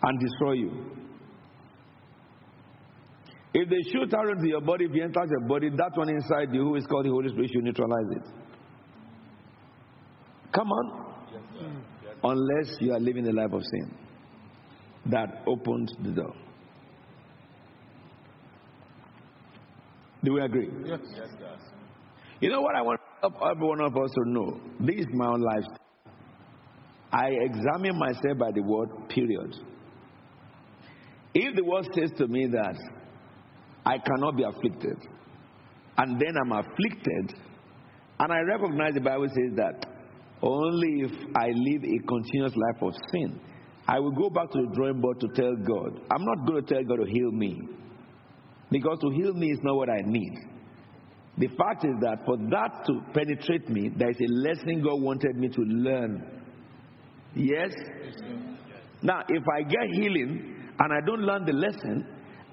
and destroy you? If they shoot arrow into your body, if you enter your body, that one inside you, who is called the Holy Spirit, should neutralize it. Come on. Yes, Unless you are living a life of sin that opens the door. Do we agree? Yes. yes yes. you know what I want every one of us to know? This is my own life. I examine myself by the word, period. If the word says to me that I cannot be afflicted, and then I'm afflicted, and I recognize the Bible says that only if I live a continuous life of sin, I will go back to the drawing board to tell God. I'm not going to tell God to heal me. Because to heal me is not what I need. The fact is that for that to penetrate me, there is a lesson God wanted me to learn. Yes? Now, if I get healing and I don't learn the lesson,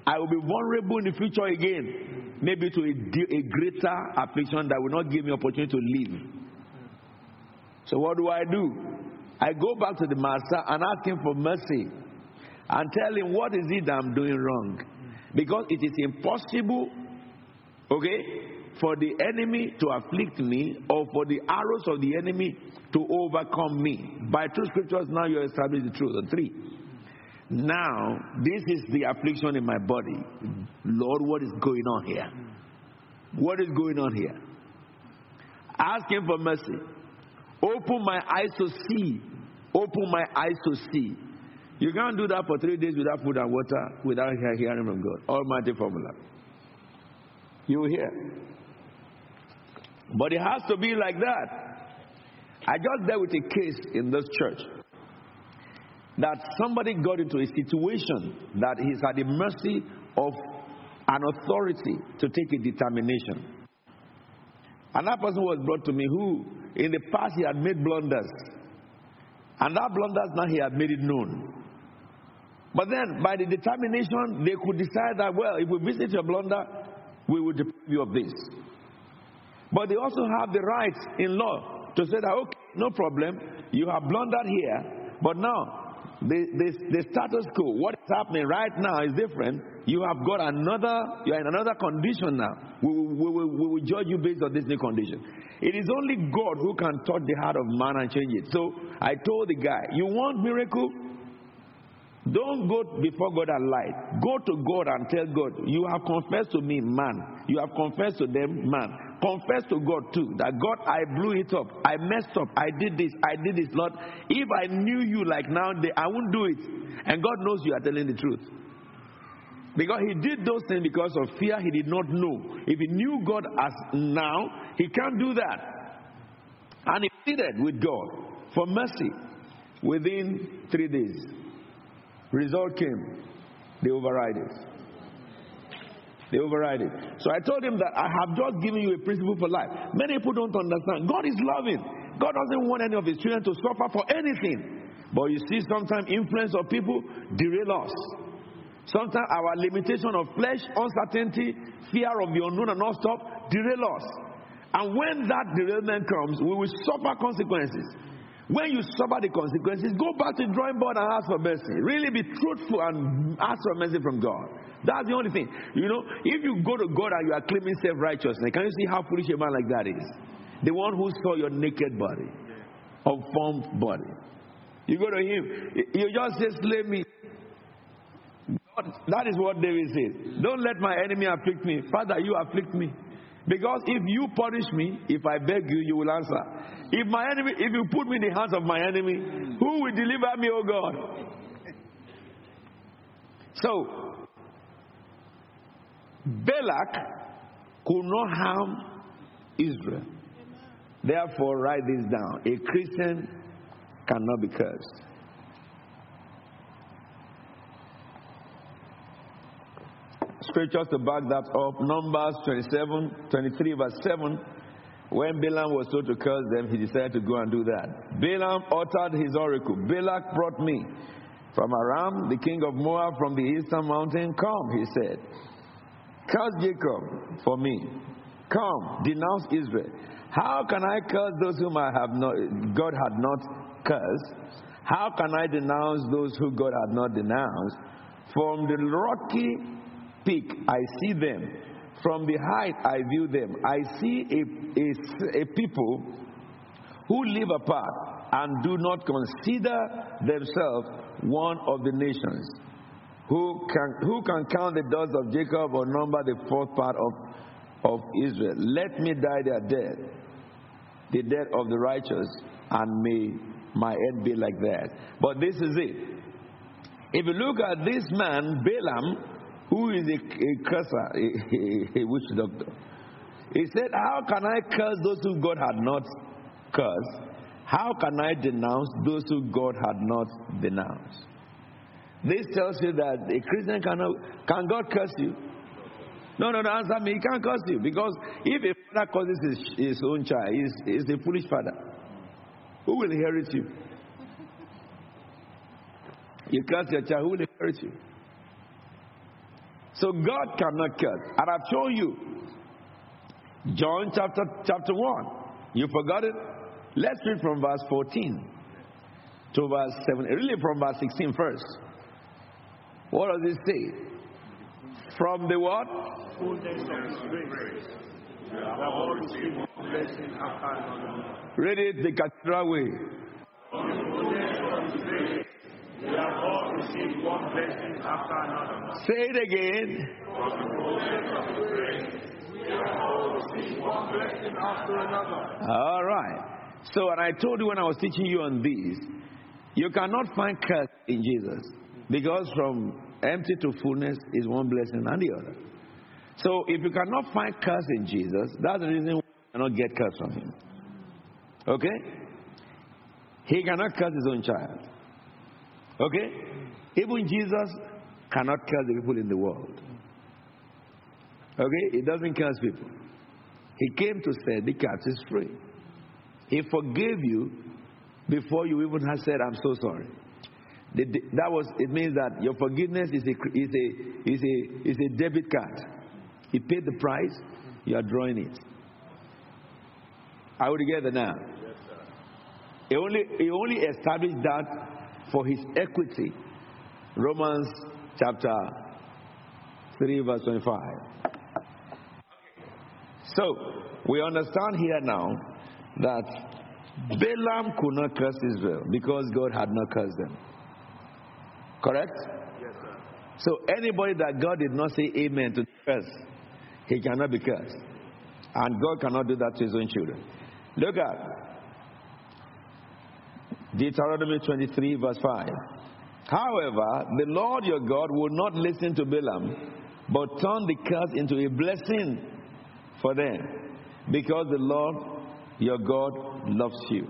I will be vulnerable in the future again. Maybe to a, a greater affliction that will not give me opportunity to live. So what do I do? I go back to the master and ask him for mercy and tell him what is it I'm doing wrong. Because it is impossible, okay, for the enemy to afflict me or for the arrows of the enemy to overcome me. By two scriptures, now you establish the truth. Three. Now, this is the affliction in my body. Lord, what is going on here? What is going on here? Ask him for mercy. Open my eyes to see. Open my eyes to see. You can't do that for three days without food and water, without hearing from God. Almighty formula. You hear. But it has to be like that. I just dealt with a case in this church that somebody got into a situation that he's at the mercy of an authority to take a determination. And that person was brought to me who, in the past, he had made blunders. And that blunders now he had made it known. But then, by the determination, they could decide that, well, if we visit your blunder, we will deprive you of this. But they also have the right in law to say that, okay, no problem, you have blundered here, but now the, the, the status quo, what is happening right now is different. You have got another, you're in another condition now. We, we, we, we will judge you based on this new condition. It is only God who can touch the heart of man and change it. So I told the guy, You want miracle? Don't go before God and lie. Go to God and tell God, You have confessed to me, man. You have confessed to them, man. Confess to God too that God, I blew it up. I messed up. I did this. I did this, Lord. If I knew you like now, I wouldn't do it. And God knows you are telling the truth. Because he did those things because of fear he did not know. If he knew God as now, he can't do that. And he pleaded with God for mercy within three days. Result came. They override it. They override it. So I told him that I have just given you a principle for life. Many people don't understand. God is loving. God doesn't want any of his children to suffer for anything. But you see, sometimes influence of people derail us. Sometimes our limitation of flesh, uncertainty, fear of the unknown and all stuff derail us. And when that derailment comes, we will suffer consequences. When you suffer the consequences, go back to the drawing board and ask for mercy. Really be truthful and ask for mercy from God. That's the only thing. You know, if you go to God and you are claiming self righteousness, can you see how foolish a man like that is? The one who saw your naked body, unformed body. You go to him, you just say, Slay me. God, that is what David says. Don't let my enemy afflict me. Father, you afflict me. Because if you punish me, if I beg you, you will answer. If my enemy, if you put me in the hands of my enemy, who will deliver me, O God? So Balak could not harm Israel. Therefore, write this down. A Christian cannot be cursed. Scriptures to back that up. Numbers 27, 23, verse 7. When Balaam was told to curse them, he decided to go and do that. Balaam uttered his oracle. Balak brought me from Aram, the king of Moab, from the eastern mountain. Come, he said. Curse Jacob for me. Come, denounce Israel. How can I curse those whom I have not, God had not cursed? How can I denounce those who God had not denounced? From the rocky peak, I see them. From the height, I view them. I see a, a, a people who live apart and do not consider themselves one of the nations. Who can, who can count the dots of Jacob or number the fourth part of, of Israel? Let me die their death, the death of the righteous, and may my end be like that. But this is it. If you look at this man, Balaam, who is a, a curser, a, a, a witch doctor, he said, How can I curse those who God had not cursed? How can I denounce those who God had not denounced? This tells you that a Christian cannot, can God curse you? No, no, no, answer me. He can't curse you because if a father curses his, his own child, he's, he's a foolish father. Who will inherit you? You curse your child, who will inherit you? So God cannot curse. And I've shown you John chapter chapter 1. You forgot it? Let's read from verse 14 to verse 7. Really from verse 16 first. What does it say? From the what? Read it the cathedral way. Say it again. We have all received one blessing after another. All right. So, and I told you when I was teaching you on this, you cannot find curse in Jesus. Because from empty to fullness is one blessing and the other. So if you cannot find curse in Jesus, that's the reason why you cannot get curse from him. Okay? He cannot curse his own child. Okay? Even Jesus cannot curse the people in the world. Okay? He doesn't curse people. He came to set the captives free. He forgave you before you even have said, I'm so sorry. That was, it means that your forgiveness is a, is, a, is, a, is a debit card. He paid the price, you are drawing it. Are we together now? Yes, sir. He only, he only established that for his equity. Romans chapter 3, verse 25. So, we understand here now that Balaam could not curse Israel because God had not cursed them. Correct? Yes, sir. So, anybody that God did not say amen to curse, he cannot be cursed. And God cannot do that to his own children. Look at Deuteronomy 23, verse 5. However, the Lord your God will not listen to Balaam, but turn the curse into a blessing for them, because the Lord your God loves you.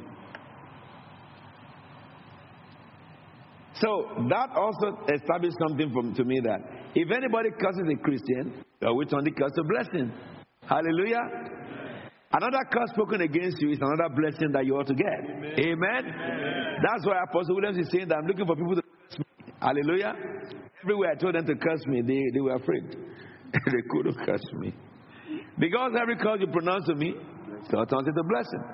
So that also established something from, to me that if anybody curses a Christian, uh, we turn the curse to blessing. Hallelujah. Another curse spoken against you is another blessing that you ought to get. Amen. Amen. Amen. That's why Apostle Williams is saying that I'm looking for people to curse me. Hallelujah. Everywhere I told them to curse me, they, they were afraid. they couldn't curse me. Because every curse you pronounce to me, God turns it to blessing.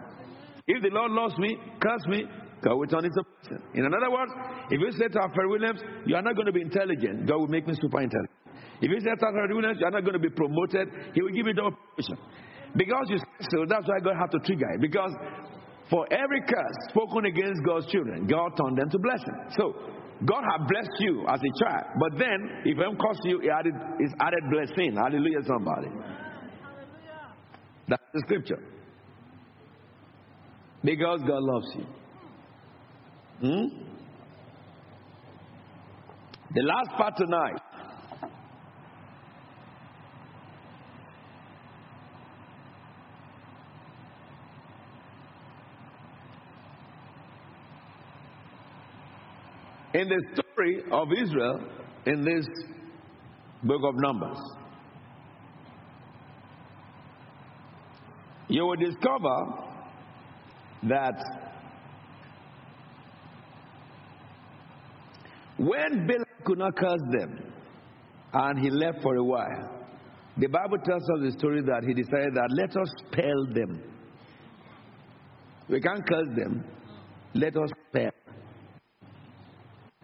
If the Lord loves me, curse me, God will turn it to blessing. In another words, if you say to Alfred Williams, you are not going to be intelligent, God will make me super intelligent. If you say to Alfred Williams, you are not going to be promoted, He will give you double promotion. Because you said so that's why God had to trigger it. Because for every curse spoken against God's children, God turned them to blessing. So God had blessed you as a child, but then if Him curse you, He added His added blessing. Hallelujah, somebody. That's the scripture. Because God loves you. Hmm? The last part tonight in the story of Israel in this book of Numbers. You will discover that when Balaam could not curse them and he left for a while, the Bible tells us the story that he decided that let us spell them. We can't curse them, let us spell.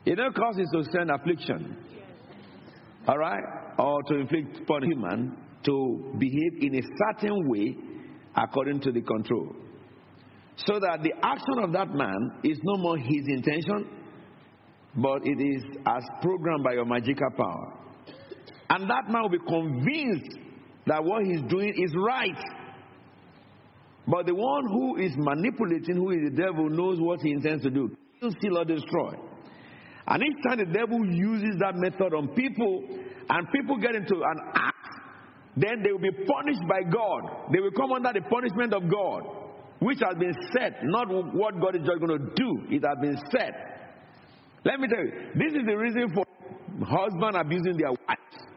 It don't cause to send affliction. All right? Or to inflict upon human to behave in a certain way according to the control. So that the action of that man is no more his intention, but it is as programmed by your magical power. And that man will be convinced that what he's doing is right. But the one who is manipulating, who is the devil, knows what he intends to do kill, steal, or destroy. And each time the devil uses that method on people and people get into an act, then they will be punished by God. They will come under the punishment of God, which has been set, not what God is just going to do. It has been set. Let me tell you, this is the reason for husband abusing their wives.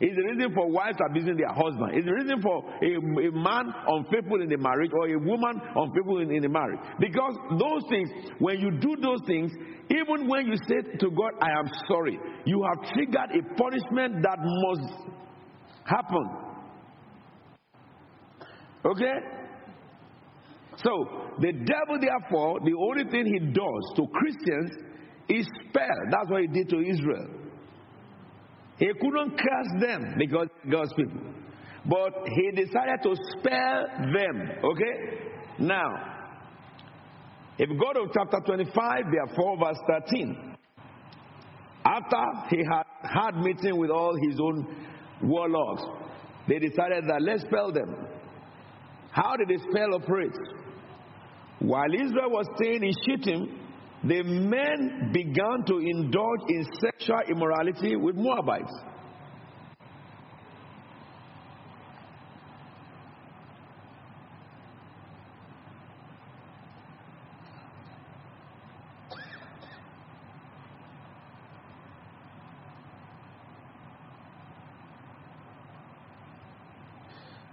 It's the reason for wives abusing their husband. It's the reason for a, a man unfaithful in the marriage or a woman unfaithful in, in the marriage. Because those things, when you do those things, even when you say to God, I am sorry, you have triggered a punishment that must happen. Okay? So, the devil, therefore, the only thing he does to Christians is spell. That's what he did to Israel. He couldn't curse them because God's people. But he decided to spare them. Okay? Now, if go to chapter 25, therefore, verse 13. After he had had meeting with all his own warlocks, they decided that let's spell them. How did the spell operate? While Israel was staying in Shittim, the men began to indulge in sexual immorality with Moabites.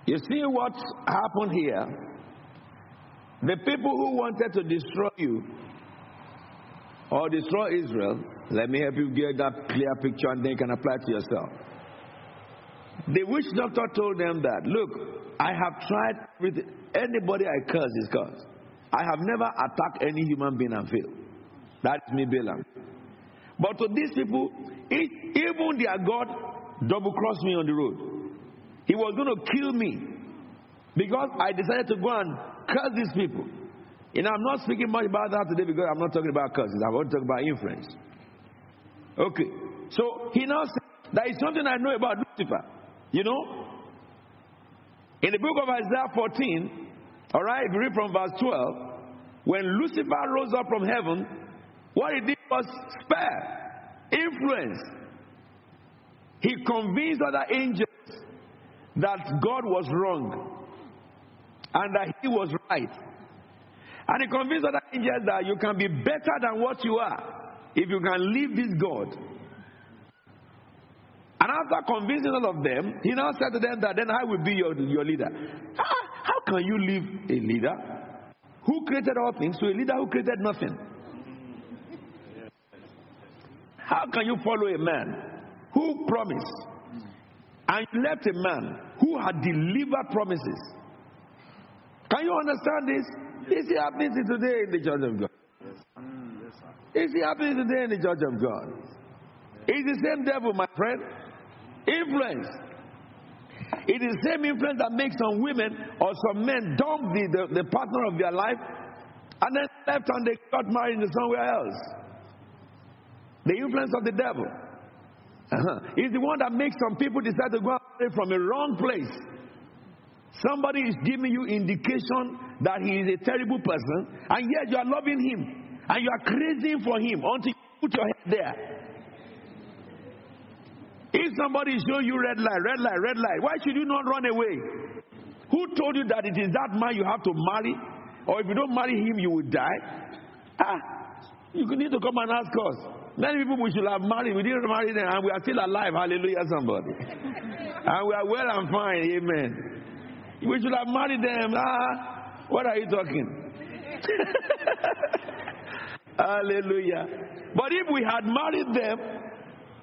You see what happened here? The people who wanted to destroy you or destroy Israel, let me help you get that clear picture and then you can apply to yourself. The witch doctor told them that, look, I have tried with anybody I curse is cursed. I have never attacked any human being and failed. That's me, Balaam. But to these people, it, even their God double crossed me on the road. He was going to kill me because I decided to go and curse these people. And I'm not speaking much about that today because I'm not talking about curses. I want to talk about influence. Okay. So he now says, there is something I know about Lucifer. You know? In the book of Isaiah 14, all right, if you read from verse 12, when Lucifer rose up from heaven, what he did was spare, influence. He convinced other angels that God was wrong and that he was right. And he convinced other angels that you can be better than what you are if you can leave this God. And after convincing all of them, he now said to them that then I will be your, your leader. How, how can you leave a leader who created all things to a leader who created nothing? How can you follow a man who promised and left a man who had delivered promises? Can you understand this? Is it happening today in the church of God? Is it happening today in the church of God? It's the same devil, my friend. Influence. It is the same influence that makes some women or some men dump the, the, the partner of their life and then left and they got married somewhere else. The influence of the devil. Uh-huh. Is the one that makes some people decide to go away from a wrong place. Somebody is giving you indication that he is a terrible person, and yet you are loving him and you are crazy for him until you put your head there. If somebody showing you red light, red light, red light, why should you not run away? Who told you that it is that man you have to marry? Or if you don't marry him, you will die? Ah, you need to come and ask us. Many people we should have married, we didn't marry them, and we are still alive. Hallelujah, somebody. and we are well and fine. Amen. We should have married them. Ah, what are you talking? Hallelujah. But if we had married them,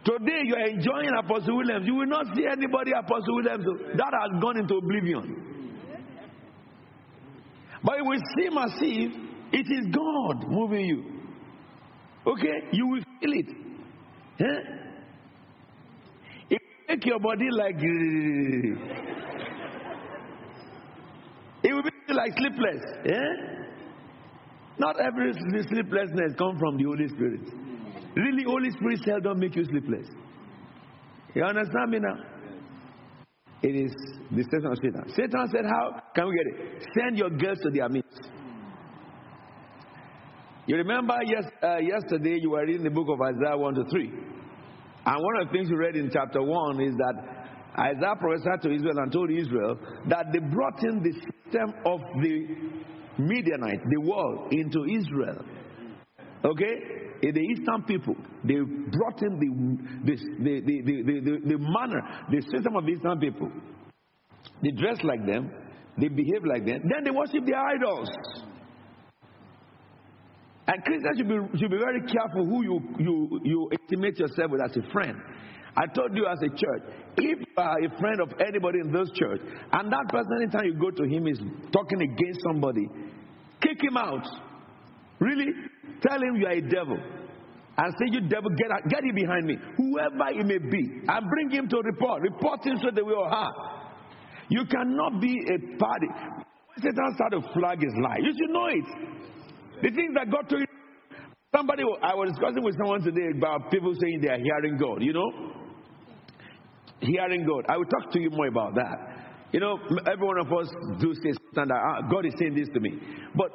Today you are enjoying Apostle Williams. You will not see anybody Apostle Williams that has gone into oblivion. But it will seem as if it is God moving you. Okay? You will feel it. Eh? It will make your body like. Like sleepless. Eh? Not every sleeplessness comes from the Holy Spirit. Really, Holy Spirit seldom make you sleepless. You understand me now? It is the station of Satan. Satan said, How can we get it? Send your girls to their midst. You remember yes, uh, yesterday you were reading the book of Isaiah 1 to 3. And one of the things you read in chapter 1 is that Isaiah prophesied to Israel and told Israel that they brought in the system of the Midianite, the world, into Israel. Okay? In the eastern people, they brought in the, the, the, the, the, the manner, the system of the eastern people. They dress like them, they behave like them, then they worship their idols. And Christians should be, should be very careful who you, you, you estimate yourself with as a friend. I told you as a church, if you are a friend of anybody in this church, and that person, anytime you go to him, is talking against somebody, kick him out. Really? Tell him you are a devil. And say, You devil, get, out, get him behind me. Whoever he may be. And bring him to report. Report him straight away oh, or her. You cannot be a party. Satan started to flag his lie, you should know it. The things that God told you. Somebody, I was discussing with someone today about people saying they are hearing God, you know? Hearing God. I will talk to you more about that. You know, every one of us do say that ah, God is saying this to me. But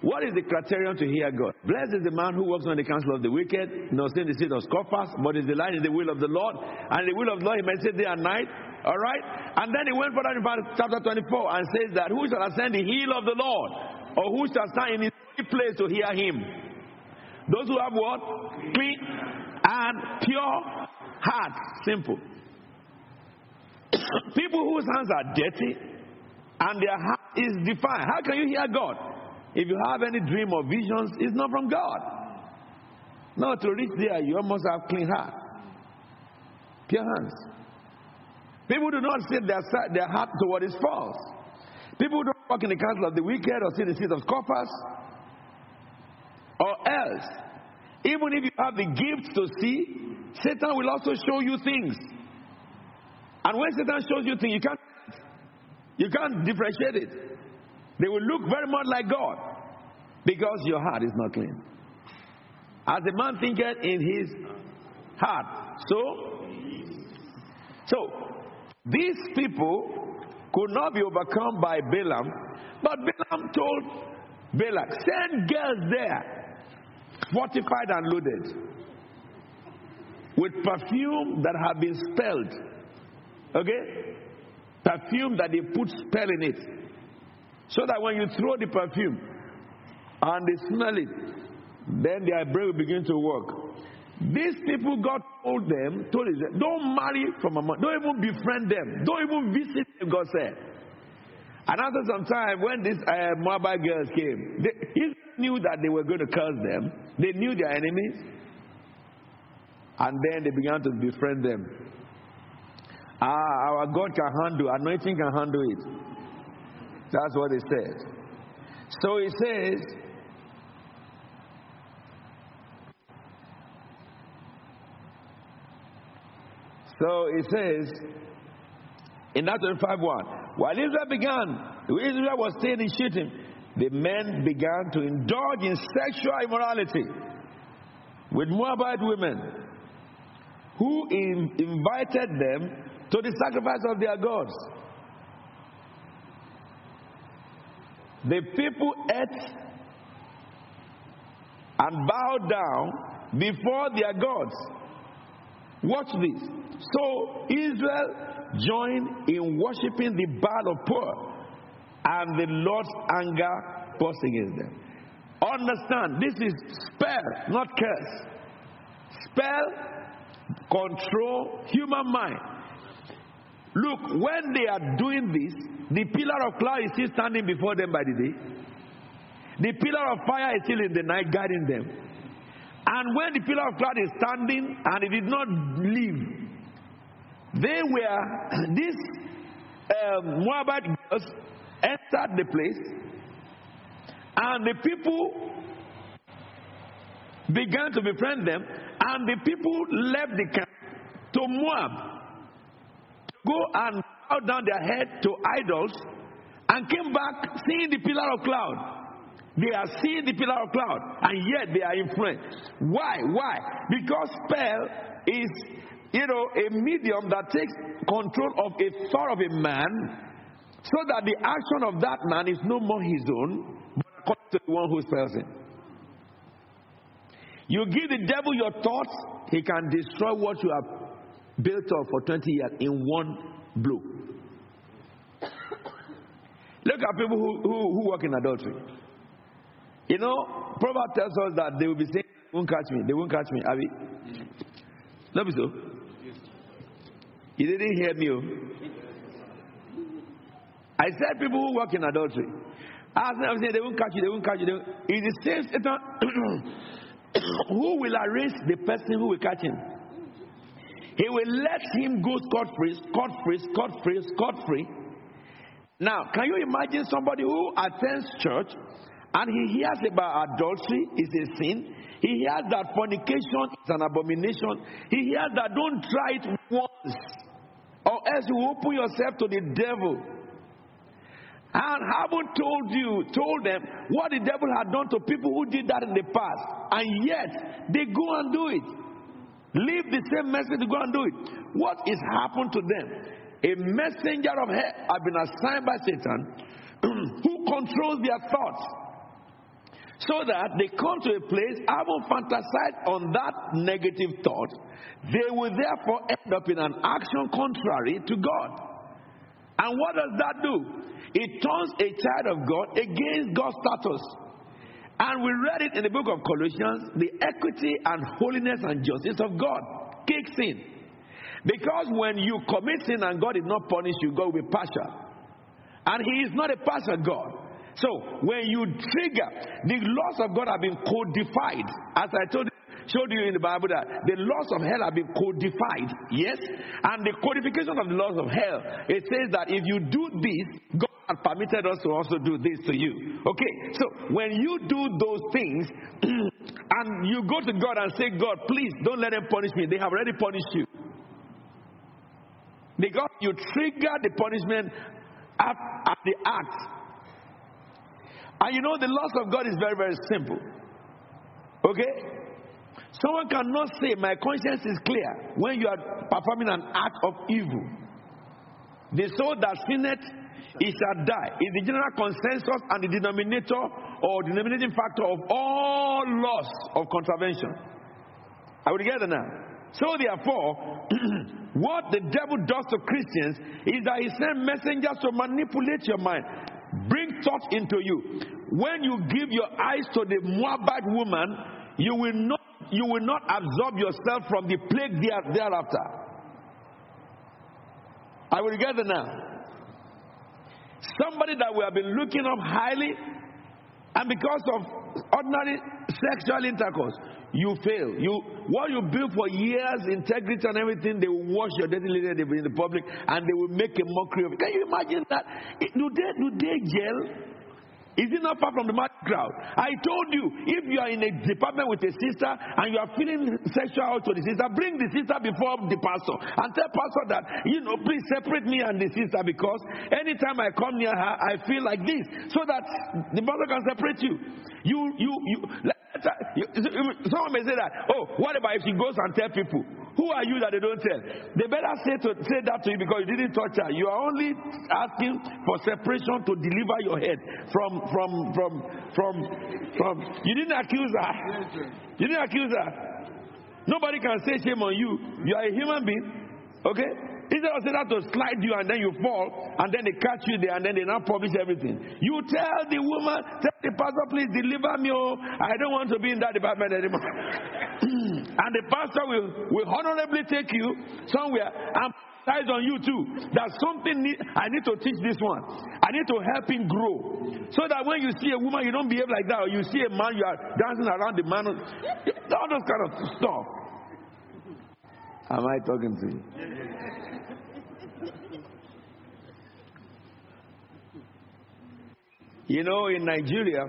what is the criterion to hear God? Blessed is the man who walks on the counsel of the wicked, nor in the seat of scoffers, but is delight in the will of the Lord. And the will of the Lord he may say day and night. All right? And then he went further in chapter 24 and says that who shall ascend the hill of the Lord? Or who shall stand in his place to hear him? Those who have what? Clean and pure heart. Simple. People whose hands are dirty and their heart is defiled. How can you hear God? If you have any dream or visions, it's not from God. Now, to reach there, you must have clean heart, pure hands. People do not set their, their heart to what is false. People don't walk in the counsel of the wicked or see the seat of scoffers. Or else, even if you have the gift to see, Satan will also show you things. And when Satan shows you things, you can't you can't differentiate it. They will look very much like God because your heart is not clean. As a man thinketh in his heart, so so these people could not be overcome by Balaam, but Balaam told Balak, send girls there, fortified and loaded, with perfume that have been spelled. Okay? Perfume that they put spell in it. So that when you throw the perfume and they smell it, then their brain will begin to work. These people, God told them, told them, don't marry from a man, don't even befriend them, don't even visit them, God said. And after some time, when these uh, Moabite girls came, they, he knew that they were going to curse them. They knew their enemies. And then they began to befriend them. Ah, our God can handle, anointing can handle it. That's what he said. So he says, So it says in Acts 5 1, while Israel began, Israel was staying in Shittim, the men began to indulge in sexual immorality with Moabite women who in, invited them to the sacrifice of their gods. The people ate and bowed down before their gods. Watch this. So Israel joined in worshiping the Baal of Peor, and the Lord's anger burst against them. Understand, this is spell, not curse. Spell control human mind. Look, when they are doing this, the pillar of cloud is still standing before them by the day. The pillar of fire is still in the night guiding them. And when the pillar of cloud is standing and it did not leave, they were, these um, Moabite girls entered the place, and the people began to befriend them, and the people left the camp to Moab to go and bow down their head to idols and came back seeing the pillar of cloud. They are seeing the pillar of cloud, and yet they are influenced. Why? Why? Because spell is you know, a medium that takes control of a thought of a man so that the action of that man is no more his own, but according to the one who spells it. You give the devil your thoughts, he can destroy what you have built up for 20 years in one blow. Look at people who, who, who work in adultery. You know, Proverbs tells us that they will be saying, they won't catch me, they won't catch me. Abby. Let me so. You didn't hear me. Oh. I said people who work in adultery. I said, they won't catch you, they won't catch you. It is the same Satan who will arrest the person who will catch him. He will let him go scot free, scot free, scot free, scot free. Now, can you imagine somebody who attends church and he hears about adultery is a sin? He hears that fornication is an abomination. He hears that don't try it once or else you open yourself to the devil. And haven't told you, told them what the devil had done to people who did that in the past. And yet, they go and do it. Leave the same message to go and do it. What is happened to them? A messenger of hell has been assigned by Satan who controls their thoughts. So that they come to a place, having fantasized on that negative thought, they will therefore end up in an action contrary to God. And what does that do? It turns a child of God against God's status. And we read it in the book of Colossians the equity and holiness and justice of God kicks in. Because when you commit sin and God did not punish you, God will be partial. And He is not a partial God. So when you trigger, the laws of God have been codified. As I told you, showed you in the Bible that the laws of hell have been codified. Yes? And the codification of the laws of hell, it says that if you do this, God has permitted us to also do this to you. Okay? So when you do those things and you go to God and say, God, please don't let them punish me, they have already punished you. Because you trigger the punishment at, at the act. And you know, the laws of God is very, very simple. Okay? Someone cannot say, My conscience is clear when you are performing an act of evil. The soul that sinneth, it shall die. Is the general consensus and the denominator or denominating factor of all laws of contravention. Are we together now? So, therefore, what the devil does to Christians is that he sends messengers to manipulate your mind, bring thought into you. When you give your eyes to the Moabite woman, you will not you will not absorb yourself from the plague thereafter. I will get now. Somebody that we have been looking up highly, and because of ordinary sexual intercourse, you fail. You what you build for years, integrity and everything, they will wash your dirty lady in the public and they will make a mockery of it. Can you imagine that? Do they do they jail? Is it not far from the market crowd? I told you, if you are in a department with a sister and you are feeling sexual to the sister, bring the sister before the pastor and tell pastor that, you know, please separate me and the sister because anytime I come near her, I feel like this, so that the pastor can separate you. You, you, you. Um, someone may say that, oh, what about if she goes and tell people? Who are you that they don't tell? They better say, to, say that to you because you didn't touch her. You are only asking for separation to deliver your head from from from from from. You didn't accuse her. You didn't accuse her. Nobody can say shame on you. You are a human being. Okay? Instead of that to slide you and then you fall and then they catch you there and then they now publish everything. You tell the woman, tell the pastor, please deliver me. Oh, I don't want to be in that department anymore. and the pastor will, will honorably take you somewhere and eyes on you too. That something need, I need to teach this one. I need to help him grow. So that when you see a woman, you don't behave like that. Or you see a man, you are dancing around the man. All those kind of stuff. Am I talking to you? You know, in Nigeria,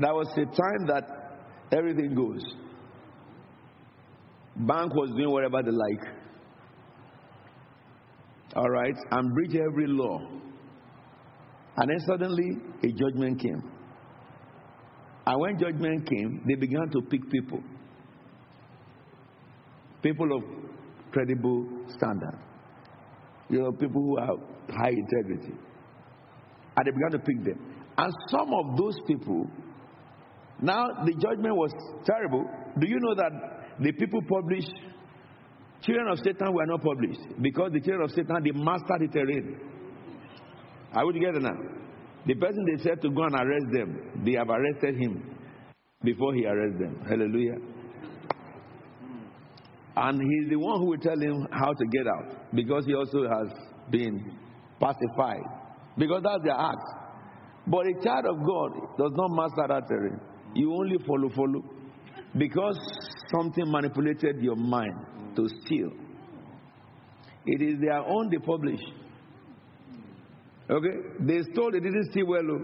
there was a time that everything goes. Bank was doing whatever they like. All right, and breach every law. And then suddenly a judgment came. And when judgment came, they began to pick people. People of credible standard. You know, people who have high integrity. And they began to pick them. And some of those people, now the judgment was terrible. Do you know that the people published, children of Satan were not published because the children of Satan, they mastered the terrain. Are we together now? The person they said to go and arrest them, they have arrested him before he arrests them. Hallelujah. And he's the one who will tell him how to get out because he also has been pacified. Because that's their act. But a child of God does not master that terrain. You only follow, follow. Because something manipulated your mind to steal. It is their own they publish. Okay? They stole, they didn't steal well. Oh.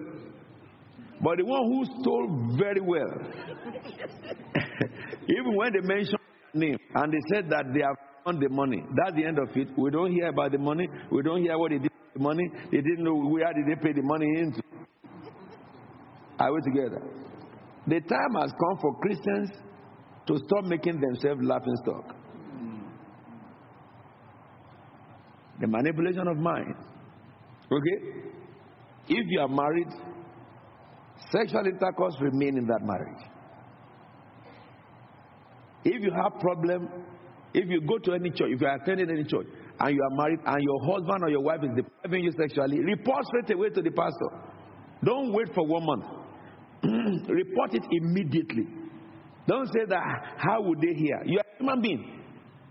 But the one who stole very well, even when they mention name and they said that they have found the money, that's the end of it. We don't hear about the money. We don't hear what they did with the money. They didn't know where did they pay the money into. Are we together? The time has come for Christians to stop making themselves laughing stock. The manipulation of mind. Okay? If you are married, sexual intercourse remain in that marriage. If you have problem, if you go to any church, if you are attending any church, and you are married, and your husband or your wife is depriving you sexually, report straight away to the pastor. Don't wait for one month. report it immediately. Don't say that, how would they hear? You are a human being.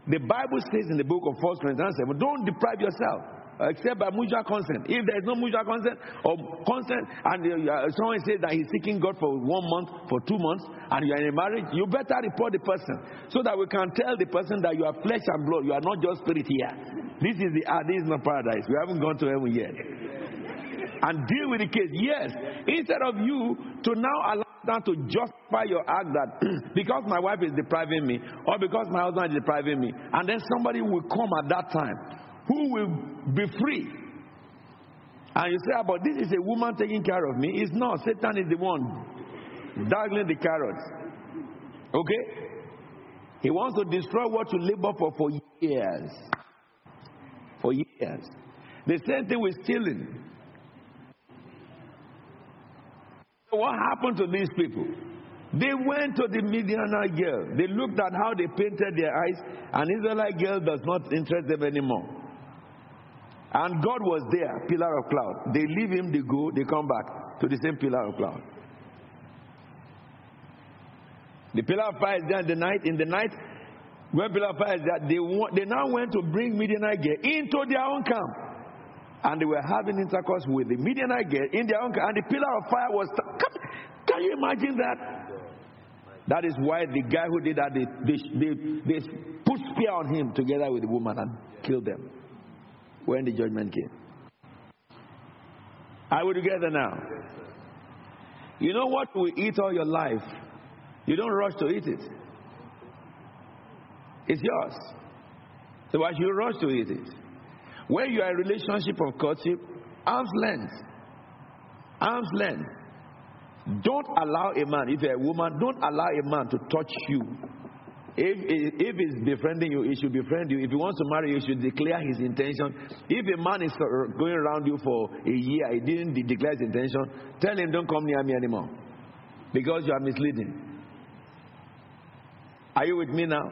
The Bible says in the book of 1 Corinthians 7, don't deprive yourself except by mutual consent. If there is no mutual consent or consent, and uh, someone says that he's seeking God for one month, for two months, and you are in a marriage, you better report the person so that we can tell the person that you are flesh and blood. You are not just spirit here. This is the uh, this is not paradise. We haven't gone to heaven yet. And deal with the case. Yes, instead of you to now allow them to justify your act that because my wife is depriving me or because my husband is depriving me, and then somebody will come at that time who will be free. And you say, ah, but this is a woman taking care of me. It's not. Satan is the one dangling the carrots. Okay? He wants to destroy what you labor for for years. For years. The same thing with stealing. What happened to these people? They went to the Midianite girl. They looked at how they painted their eyes, and Israelite girl does not interest them anymore. And God was there, pillar of cloud. They leave him, they go, they come back to the same pillar of cloud. The pillar of fire is there in the night. In the night, when pillar of fire is there, they, want, they now went to bring Midianite girl into their own camp. And they were having intercourse with the Midianite girl in their own camp. And the pillar of fire was. Can you imagine that? That is why the guy who did that, they, they, they, they put spear on him together with the woman and killed them when the judgment came. Are we together now? You know what we eat all your life? You don't rush to eat it. It's yours. So why should you rush to eat it? When you are in relationship of courtship, arm's length. Arm's length. Don't allow a man, if you're a woman, don't allow a man to touch you if, if he's befriending you, he should befriend you. If he wants to marry you, he should declare his intention. If a man is uh, going around you for a year, he didn't declare his intention, tell him, don't come near me anymore. Because you are misleading. Are you with me now?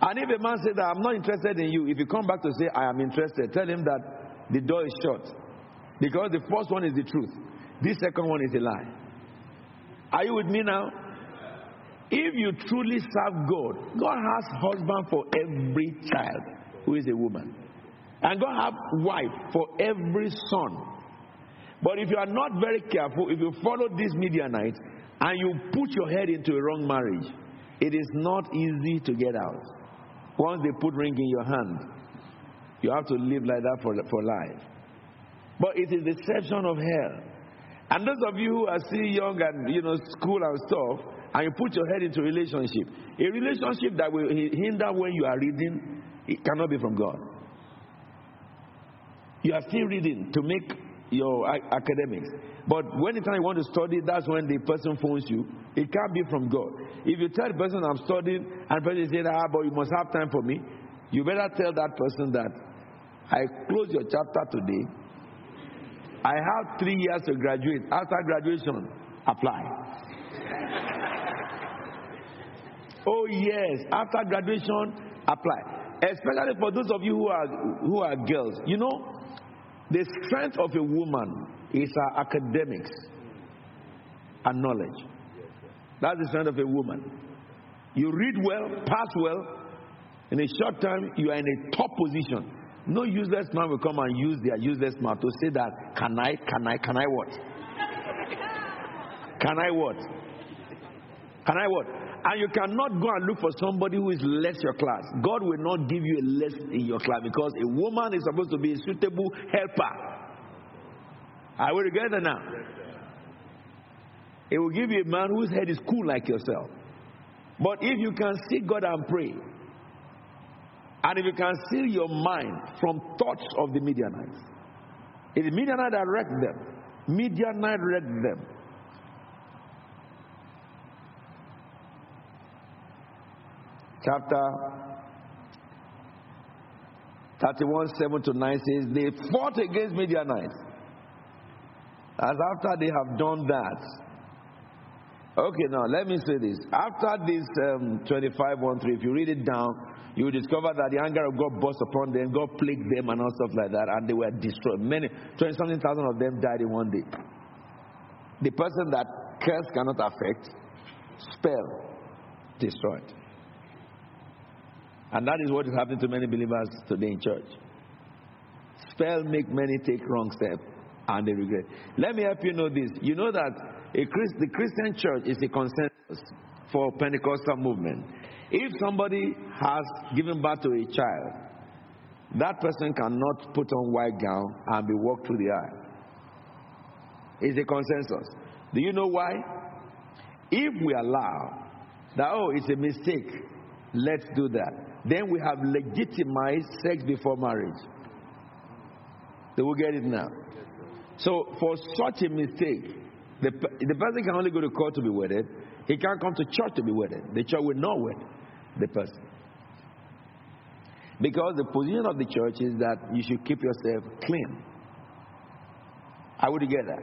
And if a man says that I'm not interested in you, if you come back to say, I am interested, tell him that the door is shut. Because the first one is the truth, this second one is a lie. Are you with me now? If you truly serve God, God has husband for every child who is a woman. And God has wife for every son. But if you are not very careful, if you follow these Midianites and you put your head into a wrong marriage, it is not easy to get out. Once they put ring in your hand, you have to live like that for, for life. But it is deception of hell. And those of you who are still young and you know school and stuff, and you put your head into a relationship, a relationship that will hinder when you are reading, it cannot be from God. You are still reading to make your academics. But when the time you want to study, that's when the person phones you. It can't be from God. If you tell the person I'm studying and the person says, ah, but you must have time for me, you better tell that person that I close your chapter today. I have three years to graduate. After graduation, apply. Oh, yes. After graduation, apply. Especially for those of you who are, who are girls. You know, the strength of a woman is her academics and knowledge. That's the strength of a woman. You read well, pass well, in a short time, you are in a top position. No useless man will come and use their useless mouth to say that, can I, can I, can I what? Can I what? Can I what? And you cannot go and look for somebody who is less your class. God will not give you a less in your class because a woman is supposed to be a suitable helper. Are we together now? It will give you a man whose head is cool like yourself. But if you can seek God and pray, and if you can seal your mind from thoughts of the Midianites, it is Midianite that wrecked them. Midianite wrecked them. Chapter 31 7 to 9 says, They fought against Midianites. As after they have done that, okay, now let me say this. After this um, 25 1 3, if you read it down, you will discover that the anger of God burst upon them, God plagued them, and all stuff like that, and they were destroyed. Many, 20 something thousand of them died in one day. The person that curse cannot affect, spell destroyed. And that is what is happening to many believers today in church. Spell make many take wrong step and they regret. Let me help you know this. You know that Christ, the Christian church is a consensus for Pentecostal movement. If somebody has given birth to a child, that person cannot put on white gown and be walked through the aisle. It's a consensus. Do you know why? If we allow that, oh, it's a mistake, let's do that, then we have legitimized sex before marriage. They will get it now. So, for such a mistake, the, the person can only go to court to be wedded. He can't come to church to be wedded. The church will not wed the person. Because the position of the church is that you should keep yourself clean. Would get that.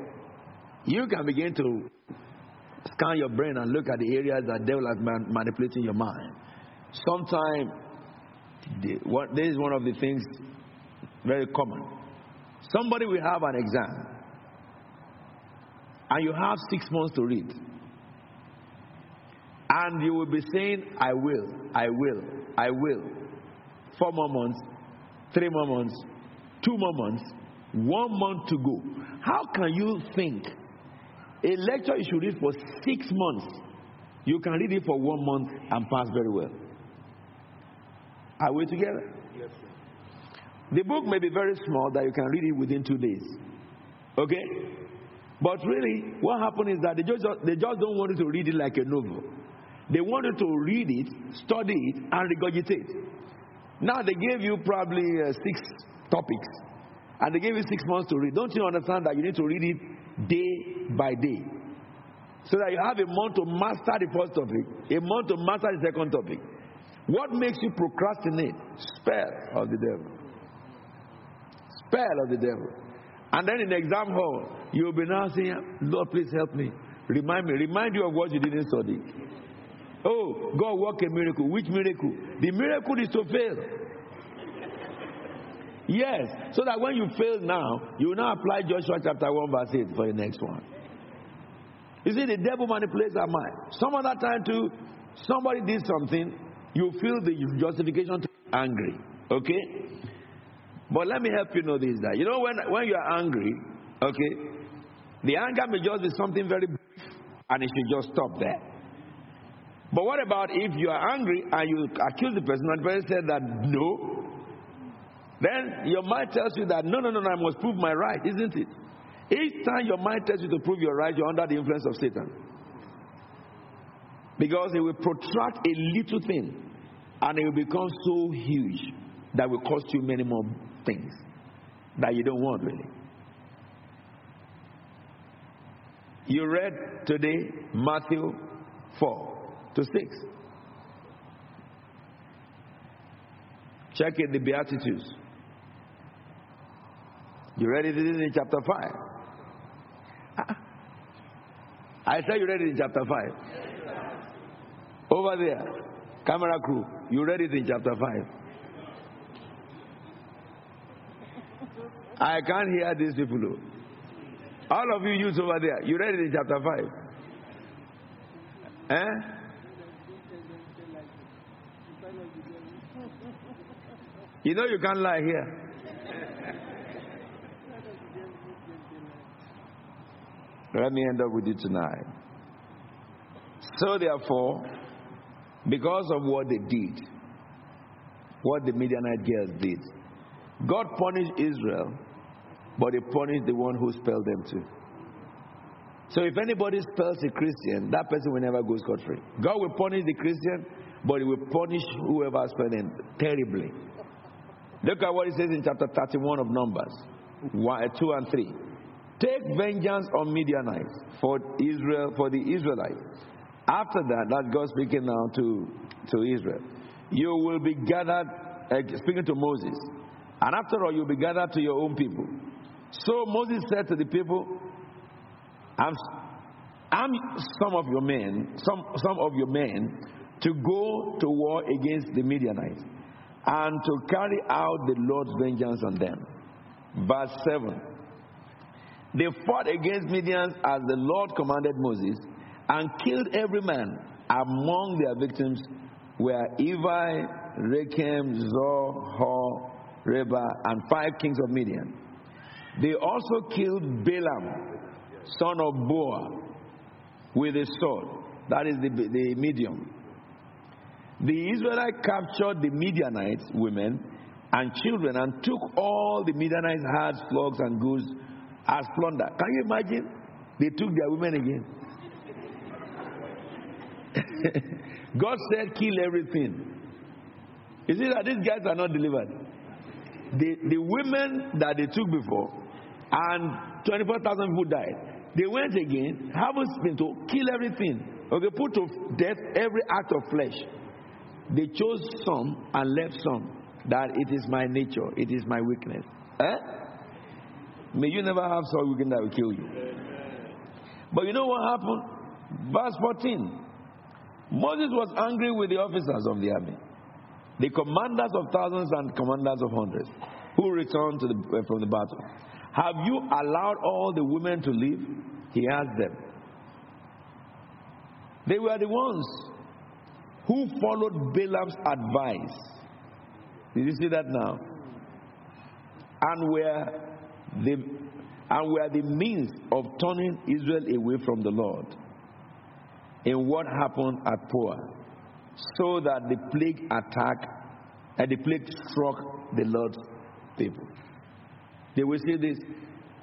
You can begin to scan your brain and look at the areas that devil has man- manipulating your mind. Sometimes, this is one of the things very common. Somebody will have an exam, and you have six months to read. And you will be saying, I will, I will, I will. Four more months, three more months, two more months, one month to go. How can you think a lecture you should read for six months, you can read it for one month and pass very well? Are we together? Yes, sir. The book may be very small that you can read it within two days. Okay? But really, what happened is that they just, they just don't want you to read it like a novel. They wanted to read it, study it, and regurgitate. Now they gave you probably uh, six topics, and they gave you six months to read. Don't you understand that you need to read it day by day? So that you have a month to master the first topic, a month to master the second topic. What makes you procrastinate? Spell of the devil. Spell of the devil. And then in the exam hall, you'll be now saying, Lord, please help me. Remind me. Remind you of what you didn't study. Oh, God work a miracle. Which miracle? The miracle is to fail. Yes, so that when you fail now, you will now apply Joshua chapter 1, verse 8 for the next one. You see, the devil manipulates our mind. Some other time, too, somebody did something, you feel the justification to be angry. Okay? But let me help you know this that you know when when you are angry, okay, the anger may just be something very brief and it should just stop there. But what about if you are angry and you accuse the person and the person said that no? Then your mind tells you that no, no, no, no, I must prove my right, isn't it? Each time your mind tells you to prove your right, you're under the influence of Satan. Because it will protract a little thing and it will become so huge that will cost you many more things that you don't want really. You read today Matthew 4 to 6. Check in the Beatitudes. You read it in chapter 5. Ah. I said you read it in chapter 5. Over there, camera crew, you read it in chapter 5. I can't hear these people. All of you use over there, you read it in chapter 5. Eh? You know you can't lie here. Let me end up with you tonight. So, therefore, because of what they did, what the Midianite girls did, God punished Israel, but He punished the one who spelled them too. So, if anybody spells a Christian, that person will never go scot free. God will punish the Christian, but He will punish whoever spelled them terribly. Look at what He says in chapter 31 of Numbers 1, uh, 2 and 3. Take vengeance on Midianites for Israel, for the Israelites. After that, that God speaking now to, to Israel. You will be gathered, uh, speaking to Moses. And after all, you'll be gathered to your own people. So Moses said to the people, I'm, I'm some of your men, some, some of your men, to go to war against the Midianites and to carry out the Lord's vengeance on them. Verse 7 They fought against Midian as the Lord commanded Moses and killed every man Among their victims were Evi, Rekem, Zur, Hur, Reba, and five kings of Midian. They also killed Balaam, son of Beor, with a sword. That is the, the medium. The Israelites captured the Midianites, women, and children, and took all the Midianites' herds, flocks, and goods as plunder. Can you imagine? They took their women again. God said, kill everything. You see that these guys are not delivered. The, the women that they took before, and 24,000 people died. They went again, having been to kill everything. Okay, put to death every act of flesh. They chose some and left some. That it is my nature, it is my weakness. Eh? May you never have some weakness that will kill you. But you know what happened? Verse 14. Moses was angry with the officers of the army, the commanders of thousands and commanders of hundreds, who returned the, uh, from the battle. Have you allowed all the women to live? He asked them. They were the ones who followed Balaam's advice. Did you see that now? And were the and were the means of turning Israel away from the Lord in what happened at Peor, so that the plague attacked and the plague struck the Lord's people. They will say this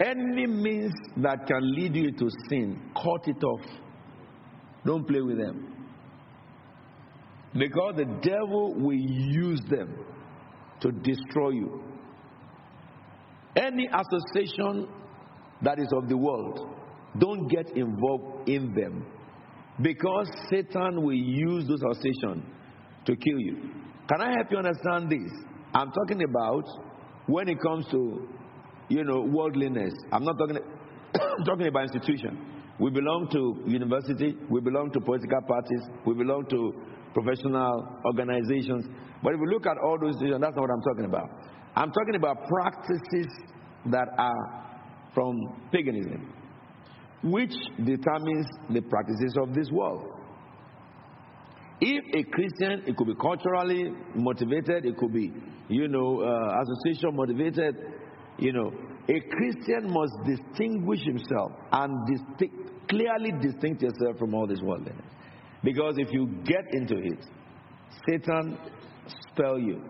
any means that can lead you to sin, cut it off. Don't play with them. Because the devil will use them to destroy you. Any association that is of the world, don't get involved in them. Because Satan will use those associations to kill you. Can I help you understand this? I'm talking about when it comes to, you know, worldliness. I'm not talking, talking about institution. We belong to university. We belong to political parties. We belong to professional organizations. But if we look at all those institutions, that's not what I'm talking about. I'm talking about practices that are from paganism, which determines the practices of this world. If a Christian, it could be culturally motivated, it could be, you know, uh, association motivated, you know, a Christian must distinguish himself and distinct, clearly distinct yourself from all this worldliness. Because if you get into it, Satan spell you.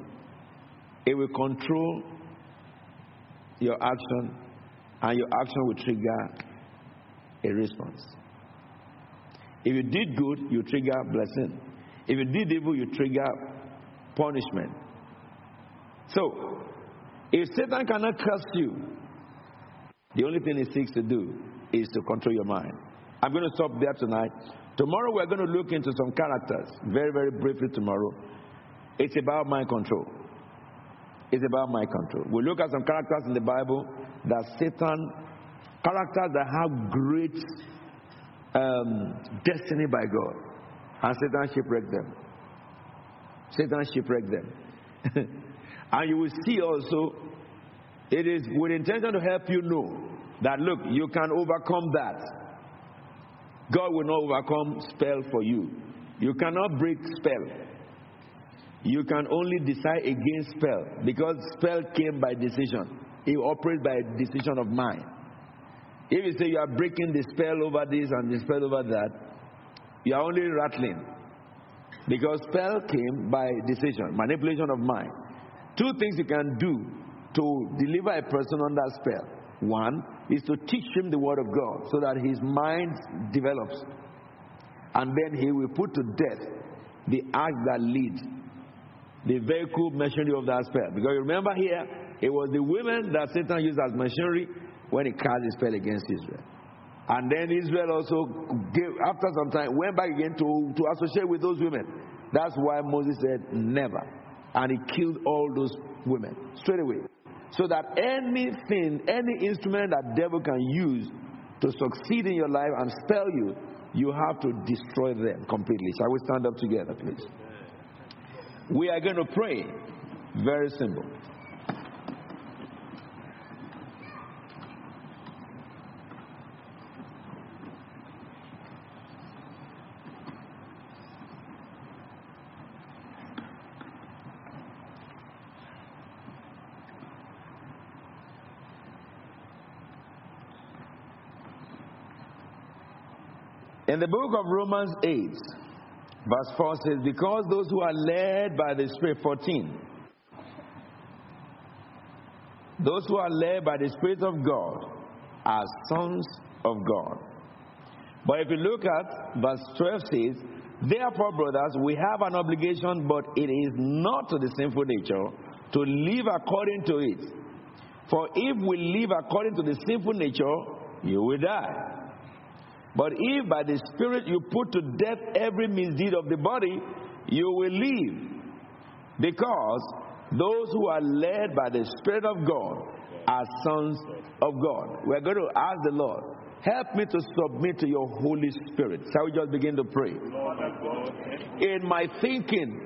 It will control your action, and your action will trigger a response. If you did good, you trigger blessing. If you did evil, you trigger punishment. So, if Satan cannot curse you, the only thing he seeks to do is to control your mind. I'm going to stop there tonight. Tomorrow we're going to look into some characters, very, very briefly tomorrow. It's about mind control. It's about mind control. We'll look at some characters in the Bible that Satan, characters that have great um, destiny by God, and Satan shipwrecked them. Satan shipwrecked them. and you will see also, it is with intention to help you know that look, you can overcome that. God will not overcome spell for you. You cannot break spell. You can only decide against spell because spell came by decision. It operates by decision of mind. If you say you are breaking the spell over this and the spell over that, you are only rattling. Because spell came by decision, manipulation of mind. Two things you can do to deliver a person under spell. One is to teach him the word of God so that his mind develops. And then he will put to death the act that leads the vehicle machinery of that spell. Because remember here, it was the women that Satan used as machinery when he cast his spell against Israel. And then Israel also gave, after some time, went back again to, to associate with those women. That's why Moses said, never. And he killed all those women straight away. So that anything, any instrument that devil can use to succeed in your life and spell you, you have to destroy them completely. Shall we stand up together, please? We are going to pray. Very simple. In the book of Romans 8, verse 4 says, Because those who are led by the Spirit, 14, those who are led by the Spirit of God are sons of God. But if you look at verse 12 says, Therefore, brothers, we have an obligation, but it is not to the sinful nature to live according to it. For if we live according to the sinful nature, you will die. But if by the Spirit you put to death every misdeed of the body, you will live. Because those who are led by the Spirit of God are sons of God. We're going to ask the Lord, help me to submit to your Holy Spirit. Shall we just begin to pray? In my thinking,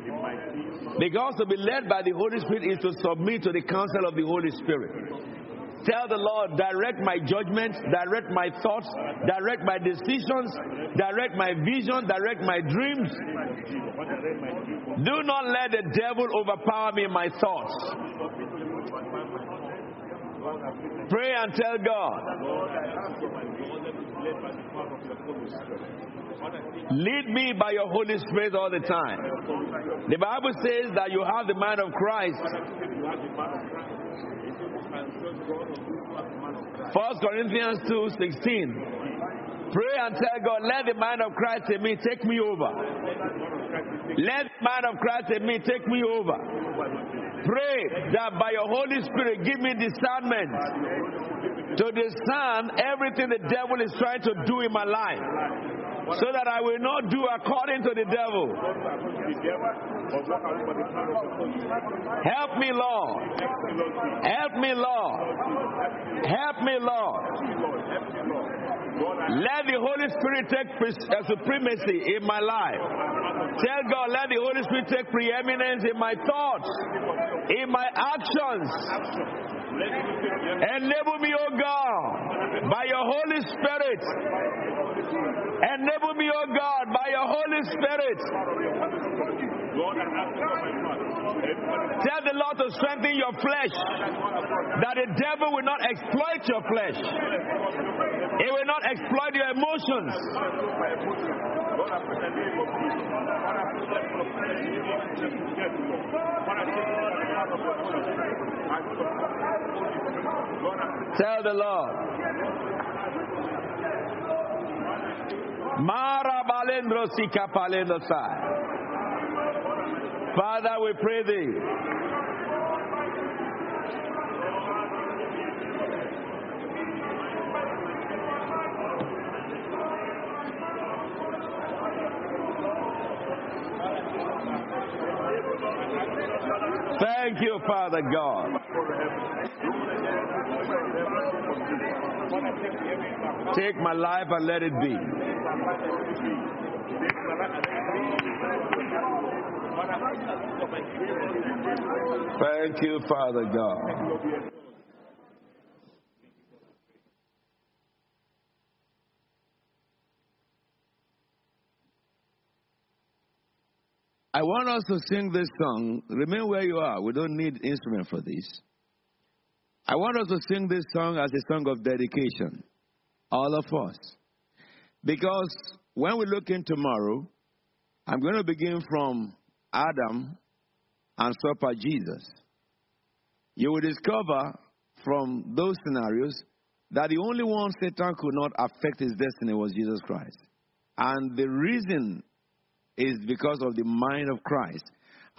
because to be led by the Holy Spirit is to submit to the counsel of the Holy Spirit. Tell the Lord, direct my judgments, direct my thoughts, direct my decisions, direct my vision, direct my dreams. Do not let the devil overpower me in my thoughts. Pray and tell God. Lead me by your Holy Spirit all the time. The Bible says that you have the mind of Christ. First Corinthians 2 16. Pray and tell God, let the mind of Christ in me take me over. Let the mind of Christ in me take me over. Pray that by your Holy Spirit give me discernment to discern everything the devil is trying to do in my life so that I will not do according to the devil. Help me, Lord. Help me, Lord. Help me, Lord. Let the Holy Spirit take uh, supremacy in my life. Tell God, let the Holy Spirit take preeminence in my thoughts, in my actions. Enable me, O God, by your Holy Spirit Enable me, O God, by your Holy Spirit. Tell the Lord to strengthen your flesh, that the devil will not exploit your flesh. He will not exploit your emotions. Tell the Lord. Mara balendro Father, we pray thee. Thank you, Father God. Take my life and let it be. Thank you, Father God. I want us to sing this song. Remain where you are. We don't need instrument for this. I want us to sing this song as a song of dedication. All of us. Because when we look in tomorrow, I'm going to begin from Adam and stop Jesus. You will discover from those scenarios that the only one Satan could not affect his destiny was Jesus Christ. And the reason is because of the mind of Christ.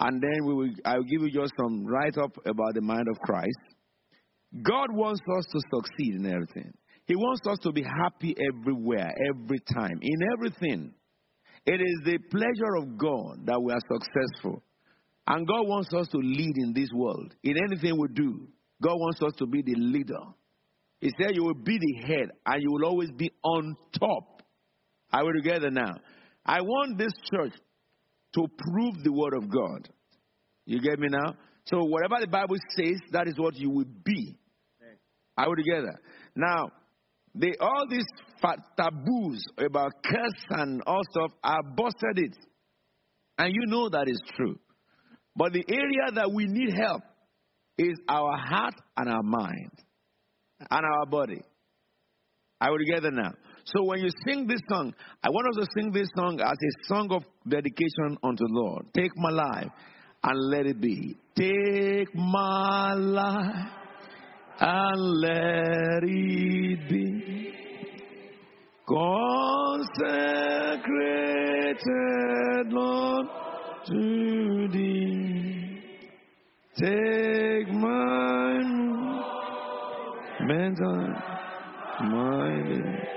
And then we will, I will give you just some write up about the mind of Christ. God wants us to succeed in everything. He wants us to be happy everywhere, every time, in everything. It is the pleasure of God that we are successful. And God wants us to lead in this world. In anything we do, God wants us to be the leader. He said you will be the head and you will always be on top. Are we together now? I want this church to prove the word of God. You get me now? So whatever the Bible says, that is what you will be. Are we together? Now, they, all these taboos about curse and all stuff are busted it. And you know that is true. But the area that we need help is our heart and our mind and our body. Are we together now? So when you sing this song, I want us to sing this song as a song of dedication unto the Lord. Take my life and let it be. Take my life and let it be. Consecrated, Lord, to thee. Take my mental, and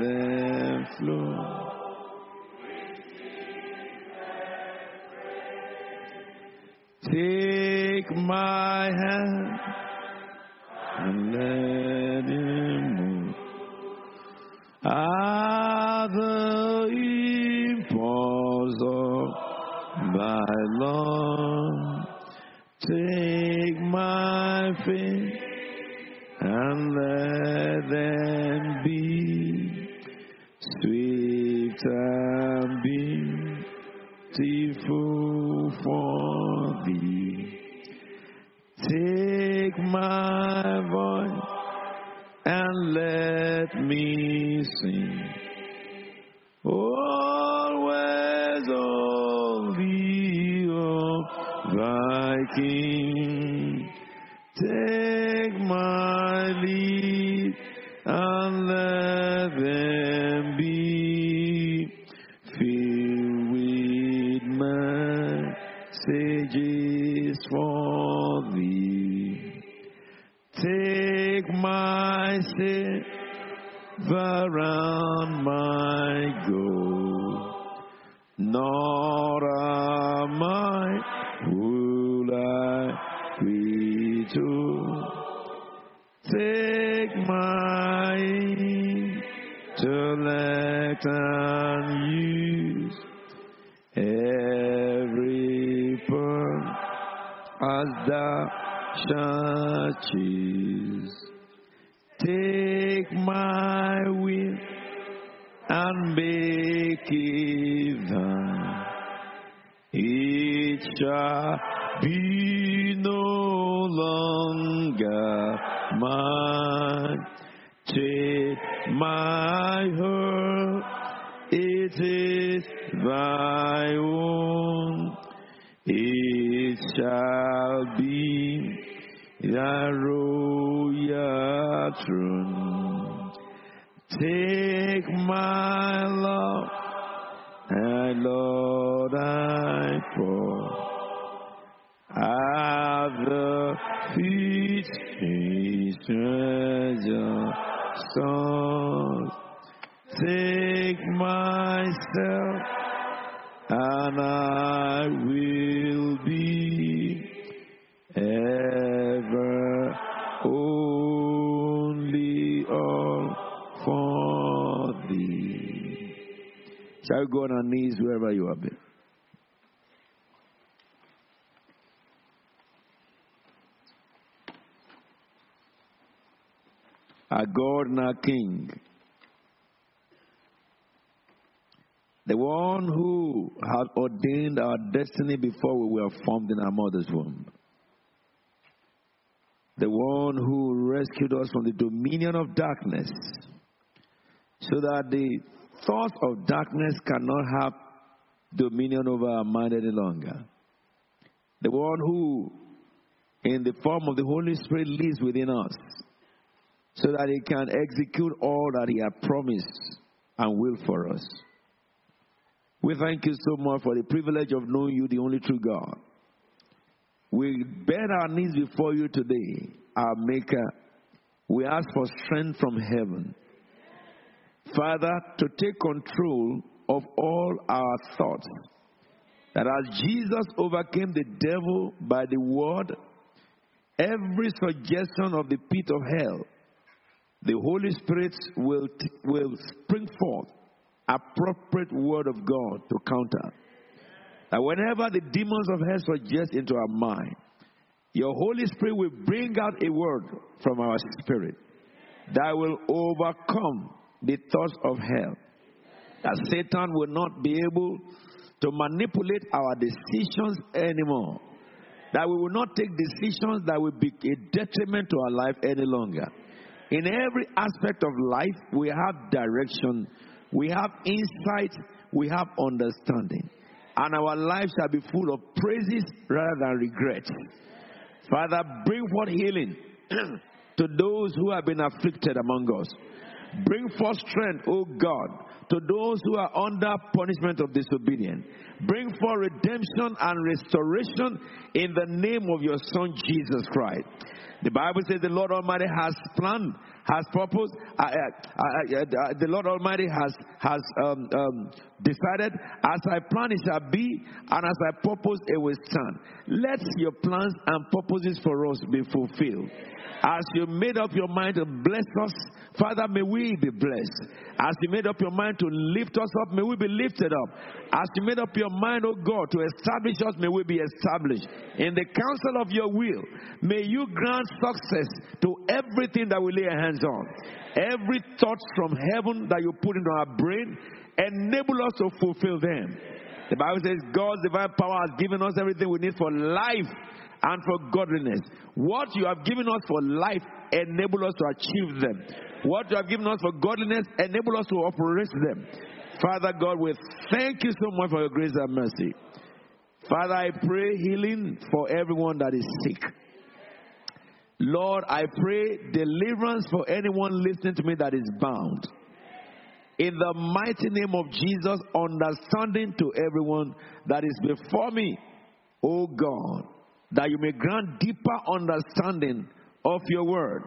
then flow. Take my hand in our mother's womb, the one who rescued us from the dominion of darkness, so that the thoughts of darkness cannot have dominion over our mind any longer. The one who, in the form of the Holy Spirit, lives within us, so that He can execute all that He has promised and will for us. We thank you so much for the privilege of knowing you, the only true God. We bend our knees before you today, our Maker. We ask for strength from heaven. Father, to take control of all our thoughts. That as Jesus overcame the devil by the word, every suggestion of the pit of hell, the Holy Spirit will, will spring forth appropriate word of God to counter. That whenever the demons of hell suggest into our mind, your Holy Spirit will bring out a word from our spirit that will overcome the thoughts of hell. That Satan will not be able to manipulate our decisions anymore. That we will not take decisions that will be a detriment to our life any longer. In every aspect of life, we have direction, we have insight, we have understanding. And our lives shall be full of praises rather than regrets. Father, bring forth healing to those who have been afflicted among us. Bring forth strength, O God, to those who are under punishment of disobedience. Bring forth redemption and restoration in the name of your Son, Jesus Christ. The Bible says the Lord Almighty has planned, has purpose. Uh, uh, uh, uh, the Lord Almighty has has um, um, decided, as I plan it shall be, and as I purpose it will stand. Let your plans and purposes for us be fulfilled. As you made up your mind to bless us, Father, may we be blessed. As you made up your mind to lift us up, may we be lifted up. As you made up your mind, oh God, to establish us, may we be established. In the counsel of your will, may you grant success to everything that we lay our hands on. Every thought from heaven that you put into our brain, enable us to fulfill them. The Bible says God's divine power has given us everything we need for life and for godliness. What you have given us for life, enable us to achieve them. What you have given us for godliness, enable us to operate them. Father God, we thank you so much for your grace and mercy. Father, I pray healing for everyone that is sick. Lord, I pray deliverance for anyone listening to me that is bound. In the mighty name of Jesus, understanding to everyone that is before me, O God that you may grant deeper understanding of your word,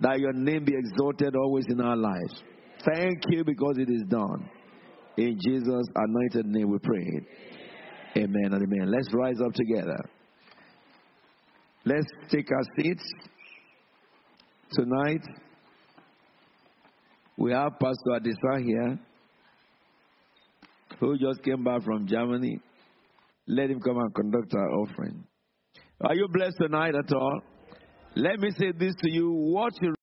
that your name be exalted always in our lives. Thank you because it is done. In Jesus' anointed name we pray. Amen and amen. Let's rise up together. Let's take our seats. Tonight, we have Pastor Adisa here, who just came back from Germany. Let him come and conduct our offering. Are you blessed tonight at all? Let me say this to you. What you